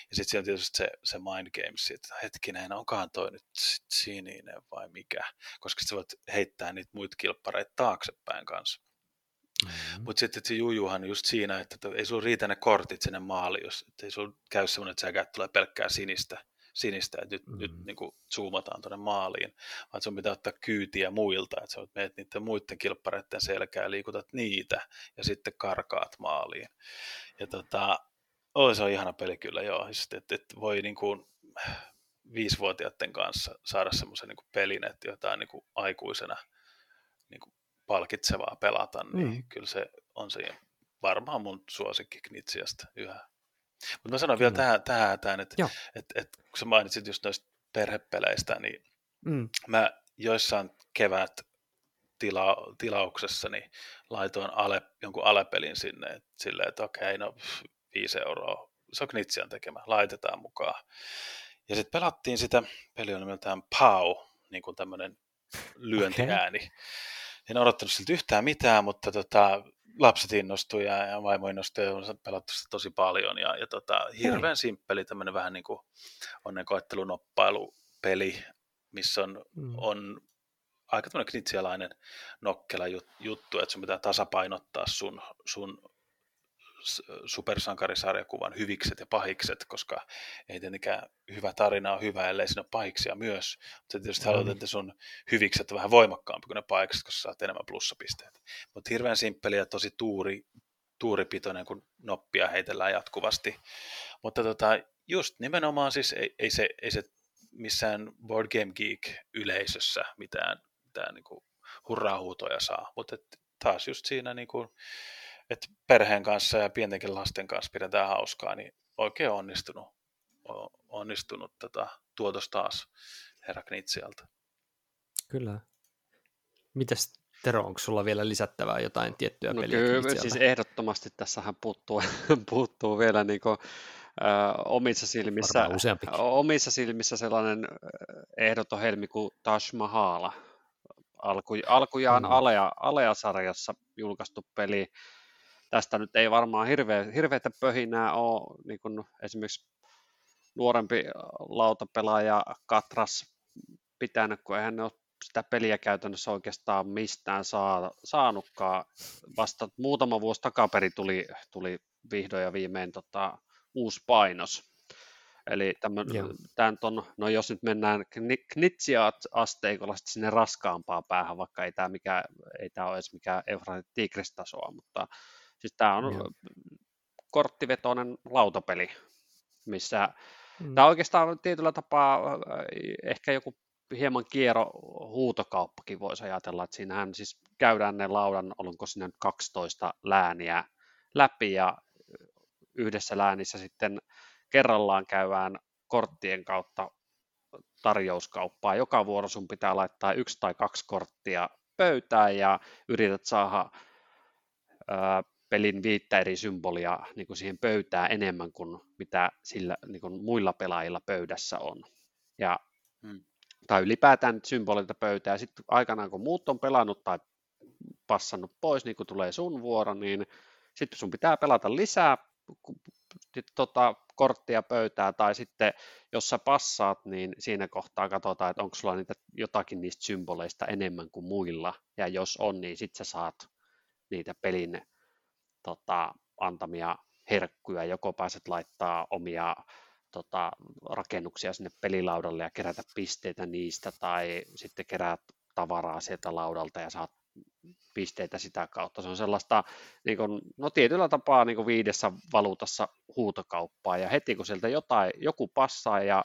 Ja sitten siellä on tietysti se, se mind games, että hetkinen, onkaan toi nyt sininen vai mikä, koska sä voit heittää niitä muita kilppareita taaksepäin kanssa. Mm-hmm. Mutta sitten se jujuhan just siinä, että ei sulla riitä ne kortit sinne maaliin, jos ei sulla käy semmoinen, että sä tulee pelkkää sinistä, sinistä että nyt, mm-hmm. nyt niin kuin zoomataan tuonne maaliin, vaan sun pitää ottaa kyytiä muilta, että sä meet niiden muiden kilppareiden selkää liikutat niitä ja sitten karkaat maaliin. Ja tota, oh, se on ihana peli kyllä, joo, että, että voi niin kuin, viisivuotiaiden kanssa saada semmoisen niin pelin, että jotain niin kuin aikuisena palkitsevaa pelata, niin mm. kyllä se on se varmaan mun suosikki Knitsiasta yhä. Mutta mä sanon vielä tähän, tähän, tähän että et, et, kun sä mainitsit just noista perhepeleistä, niin mm. mä joissain kevät tila, tilauksessani laitoin ale, jonkun alepelin sinne, et, silleen, että okei, no viisi euroa, se on Knitsian tekemä, laitetaan mukaan. Ja sitten pelattiin sitä, peli on nimeltään Pau, niin kuin tämmöinen lyöntiääni. Okay en odottanut siltä yhtään mitään, mutta tota, lapset innostuivat ja, ja vaimo innostui ja on pelattu sitä tosi paljon. Ja, ja tota, hirveän mm. simppeli tämmöinen vähän niin kuin onnenkoettelunoppailu-peli, missä on, mm. on aika tämmöinen knitsialainen nokkela juttu, että sun pitää tasapainottaa sun, sun supersankarisarjakuvan hyvikset ja pahikset, koska ei tietenkään hyvä tarina ole hyvä, ellei siinä ole pahiksia myös. Mutta tietysti mm. haluat, että sun hyvikset on vähän voimakkaampi kuin ne pahikset, koska saat enemmän plussapisteitä. Mutta hirveän simppeli ja tosi tuuri, tuuripitoinen, kun noppia heitellään jatkuvasti. Mutta tota, just nimenomaan siis ei, ei, se, ei se missään Board Game Geek-yleisössä mitään, mitään niin kuin hurraa-huutoja saa, mutta taas just siinä niin kuin, että perheen kanssa ja pientenkin lasten kanssa pidetään hauskaa, niin oikein onnistunut, onnistunut tota, tuotos taas herra Knitsialta. Kyllä. Mitäs Tero, onko sulla vielä lisättävää jotain tiettyä no peliä? Kyllä, siis ehdottomasti tässähän puuttuu, puuttuu vielä niin kuin, äh, omissa, silmissä, omissa silmissä sellainen ehdoton helmi kuin Taj Mahala. Alku, alkujaan mm. Alea, Alea-sarjassa julkaistu peli. Tästä nyt ei varmaan hirveä, hirveätä pöhinää ole, niin kuin esimerkiksi nuorempi lautapelaaja Katras pitänyt, kun eihän ne ole sitä peliä käytännössä oikeastaan mistään saa, saanutkaan. Vasta muutama vuosi takaperi tuli, tuli vihdoin ja viimein tota, uusi painos. Eli tämän on, no jos nyt mennään knitsia-asteikolla sinne raskaampaan päähän, vaikka ei tämä, mikä, ei tämä ole edes mikään Eufratit Tigris-tasoa, mutta siis tämä on Joo. korttivetoinen lautapeli, missä mm. tämä on oikeastaan tietyllä tapaa ehkä joku hieman kiero huutokauppakin voisi ajatella, että siinähän siis käydään ne laudan, onko sinne 12 lääniä läpi ja yhdessä läänissä sitten kerrallaan käydään korttien kautta tarjouskauppaa. Joka vuoro sun pitää laittaa yksi tai kaksi korttia pöytään ja yrität saada ää, pelin viittä eri symbolia niin kuin siihen pöytään enemmän kuin mitä sillä niin kuin muilla pelaajilla pöydässä on. Ja hmm tai ylipäätään symbolilta pöytää, ja sitten aikanaan kun muut on pelannut tai passannut pois, niin kun tulee sun vuoro, niin sitten sun pitää pelata lisää tota, korttia pöytää, tai sitten jos sä passaat, niin siinä kohtaa katsotaan, että onko sulla niitä jotakin niistä symboleista enemmän kuin muilla, ja jos on, niin sitten sä saat niitä pelin tota, antamia herkkuja, joko pääset laittaa omia tota, rakennuksia sinne pelilaudalle ja kerätä pisteitä niistä, tai sitten keräät tavaraa sieltä laudalta ja saat pisteitä sitä kautta. Se on sellaista, niin kuin, no tietyllä tapaa niin kuin viidessä valuutassa huutokauppaa, ja heti kun sieltä jotain, joku passaa ja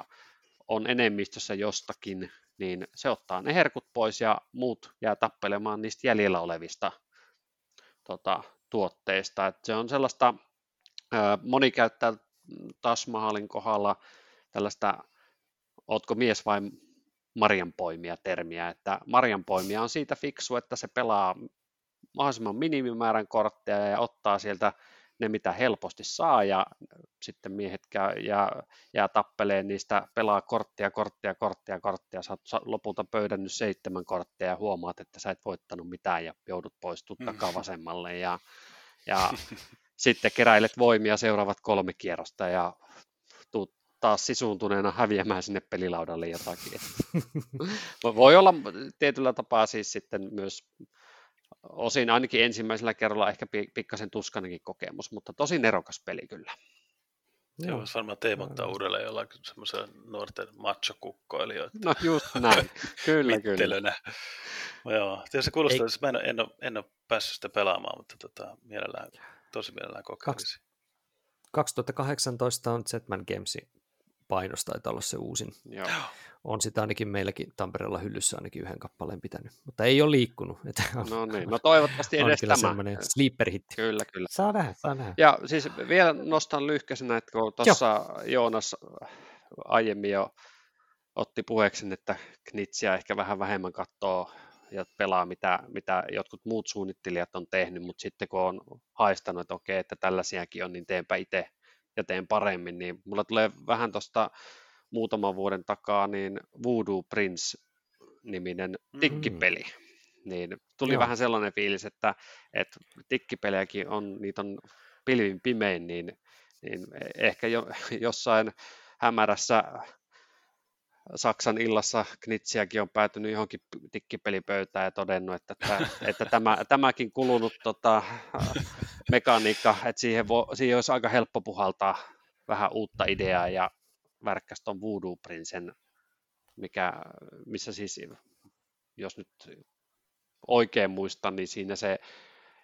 on enemmistössä jostakin, niin se ottaa ne herkut pois ja muut jää tappelemaan niistä jäljellä olevista tota, tuotteista. Et se on sellaista, moni käyttää Tasmahalin kohdalla tällaista, ootko mies vai marjanpoimia termiä, että marjanpoimia on siitä fiksu, että se pelaa mahdollisimman minimimäärän kortteja ja ottaa sieltä ne, mitä helposti saa, ja sitten miehet käy ja jää tappeleen niistä, pelaa korttia, korttia, korttia, korttia, saat lopulta pöydännyt seitsemän korttia ja huomaat, että sä et voittanut mitään ja joudut pois takaa vasemmalle, ja, ja sitten keräilet voimia seuraavat kolme kierrosta ja tuut taas sisuuntuneena häviämään sinne pelilaudalle jotakin. Voi olla tietyllä tapaa siis sitten myös osin ainakin ensimmäisellä kerralla ehkä pikkasen tuskanenkin kokemus, mutta tosi nerokas peli kyllä. Joo, olisi varmaan teemottaa uudelleen jollakin semmoisella nuorten machokukkoilijoiden. No just näin, kyllä kyllä. Joo, tietysti kuulostaa, Ei... mä en, en, ole, en ole päässyt sitä pelaamaan, mutta tota, mielellään tosi mielellään kokeilisin. 2018 on Zetman Gamesin painos, taitaa olla se uusin. Joo. On sitä ainakin meilläkin Tampereella hyllyssä ainakin yhden kappaleen pitänyt, mutta ei ole liikkunut. Että on, no niin, no toivottavasti edes kyllä tämä. sleeper hitti. Kyllä, kyllä. Saa nähdä, saa nähdä. Ja siis vielä nostan lyhkäisenä, että kun tuossa Joonas aiemmin jo otti puheeksi, että Knitsiä ehkä vähän vähemmän katsoo ja pelaa, mitä, mitä jotkut muut suunnittelijat on tehnyt, mutta sitten kun on haistanut, että okei, että tällaisiakin on, niin teenpä itse ja teen paremmin, niin mulla tulee vähän tuosta muutaman vuoden takaa niin Voodoo Prince-niminen mm. tikkipeli. Niin tuli Joo. vähän sellainen fiilis, että, että tikkipelejäkin on, niitä on pilvin pimein, niin, niin ehkä jo, jossain hämärässä Saksan illassa Knitsiäkin on päätynyt johonkin tikkipelipöytään ja todennut, että, että, että tämä, tämäkin kulunut tota, mekaniikka, että siihen, vo, siihen olisi aika helppo puhaltaa vähän uutta ideaa ja värkkäs tuon Voodoo Princen, mikä, missä siis, jos nyt oikein muistan, niin siinä se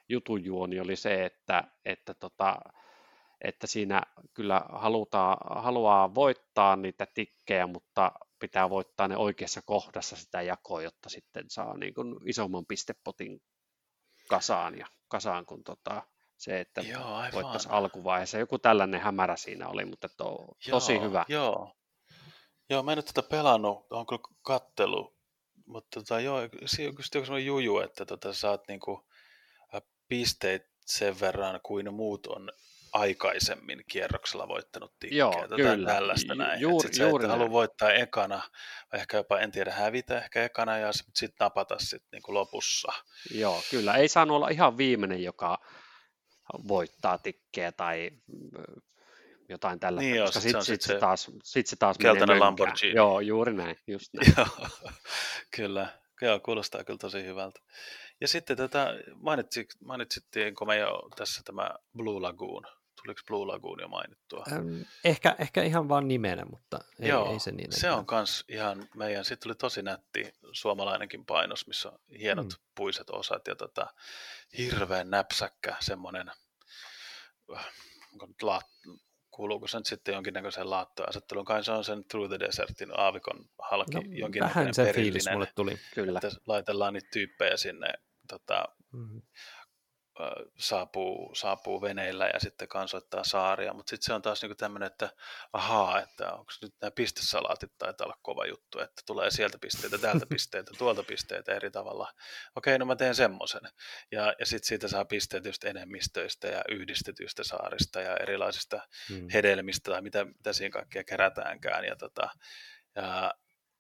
jutujuoni oli se, että, että tota, että siinä kyllä halutaan, haluaa voittaa niitä tikkejä, mutta pitää voittaa ne oikeassa kohdassa sitä jakoa, jotta sitten saa niin kuin isomman pistepotin kasaan, ja kasaan kun tota, se, että voittaisi alkuvaiheessa. Joku tällainen hämärä siinä oli, mutta to, tosi joo, hyvä. Joo. Joo, mä en nyt tätä pelannut, on kyllä kattelu, mutta tota, joo, siinä on sellainen juju, että tota, saat niinku, pisteet sen verran kuin muut on aikaisemmin kierroksella voittanut tikkejä. Joo, tota, kyllä. Tällaista näin. Juuri, sit juuri näin. voittaa ekana, ehkä jopa en tiedä hävitä ehkä ekana ja sitten sit napata sit niinku lopussa. Joo, kyllä. Ei saanut olla ihan viimeinen, joka voittaa tikkejä tai mm, jotain tällä. Niin koska sit se sit, sit, se se taas, sit se taas menee. Lamborghini. Joo, juuri näin, just näin. Joo, kyllä. Joo, kuulostaa kyllä tosi hyvältä. Ja sitten tätä, mainitsi, mainitsittiinko me jo tässä tämä Blue Lagoon? Tuliko Blue Lagoon jo mainittua? Ähm, ehkä, ehkä ihan vaan nimenä, mutta ei, Joo, ei se niin. se on kans ihan meidän, sitten tuli tosi nätti suomalainenkin painos, missä on hienot Mm. puiset osat ja tota, hirveän näpsäkkä semmoinen, äh, onko nyt laat, kuuluuko se nyt sitten jonkinnäköiseen laattoasetteluun, kai se on sen Through the Desertin aavikon halki, No, jonkinnäköinen vähän se fiilis mulle tuli. Kyllä. että laitellaan niitä tyyppejä sinne tota, Mm. Saapuu, saapuu veneillä ja sitten kansoittaa saaria, mutta sitten se on taas niinku tämmöinen, että ahaa, että onko nyt nämä pistesalaatit taitaa olla kova juttu, että tulee sieltä pisteitä, täältä pisteitä, tuolta pisteitä eri tavalla. Okei, no mä teen semmoisen. Ja, ja sitten siitä saa pisteet just enemmistöistä ja yhdistetyistä saarista ja erilaisista Mm. hedelmistä tai mitä, mitä siinä kaikkea kerätäänkään. Ja, tota, ja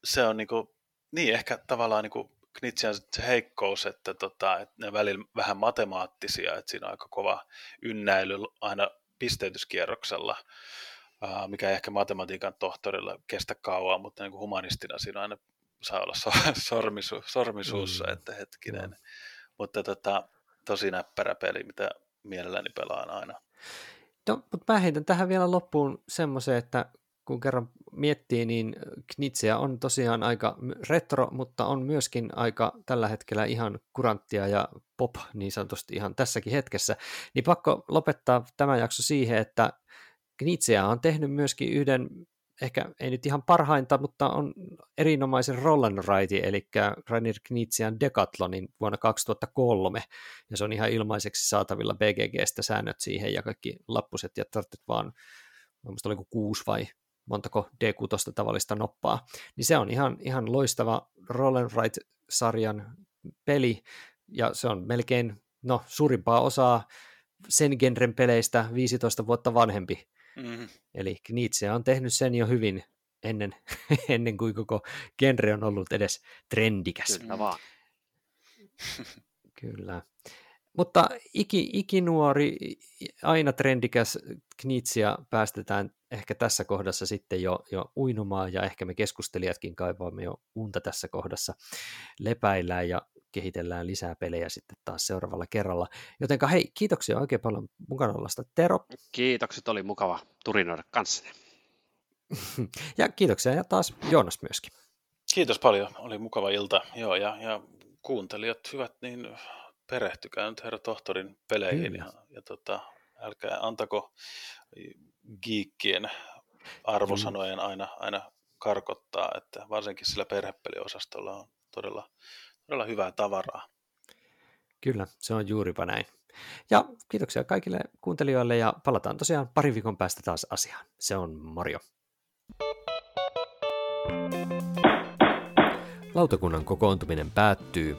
se on niinku, niin ehkä tavallaan niinku Knitsian heikkous, että, tota, että ne välillä vähän matemaattisia, että siinä on aika kova ynnäily aina pisteytyskierroksella, mikä ei ehkä matematiikan tohtorilla kestä kauan, mutta niin kuin humanistina siinä aina saa olla so, sormisu, sormisuussa, Mm. että hetkinen. Mutta tota, tosi näppärä peli, mitä mielelläni pelaan aina. No, mutta mä heitän tähän vielä loppuun semmoisen, että kun kerran miettii, niin Knitseä on tosiaan aika retro, mutta on myöskin aika tällä hetkellä ihan kuranttia ja pop niin sanotusti ihan tässäkin hetkessä. Niin pakko lopettaa tämä jakso siihen, että Knitseä on tehnyt myöskin yhden, ehkä ei nyt ihan parhainta, mutta on erinomaisen roll and ride, eli Rainer Knitsian Decathlonin vuonna 2003, ja se on ihan ilmaiseksi saatavilla BGGstä säännöt siihen ja kaikki lappuset, ja tarvitset vaan, muista oliko kuusi vai montako D6 tavallista noppaa, niin se on ihan, ihan loistava roll and ride-sarjan peli, ja se on melkein, no suurimpaa osaa sen genren peleistä 15 vuotta vanhempi, Mm. Eli Nietzsche on tehnyt sen jo hyvin ennen, ennen kuin koko genre on ollut edes trendikäs. Kyllä vaan. Kyllä. Mutta iki, ikinuori, aina trendikäs Knitsia päästetään ehkä tässä kohdassa sitten jo, jo uinumaan, ja ehkä me keskustelijatkin kaivaamme jo unta tässä kohdassa. Lepäillään ja kehitellään lisää pelejä sitten taas seuraavalla kerralla. Jotenka hei, kiitoksia oikein paljon mukana ollasta Tero, Kiitokset, oli mukava turinoida kanssanne. ja kiitoksia ja taas Joonas myöskin. Kiitos paljon, oli mukava ilta. Joo, ja, ja kuuntelijat hyvät, niin perehtykää nyt herra tohtorin peleihin Kyllä. ja, ja tota, älkää antako giikkien arvosanojen aina, aina karkottaa, että varsinkin sillä perhepeliosastolla on todella, todella hyvää tavaraa. Kyllä, se on juuripa näin. Ja kiitoksia kaikille kuuntelijoille ja palataan tosiaan parin viikon päästä taas asiaan. Se on Mario. Lautakunnan kokoontuminen päättyy.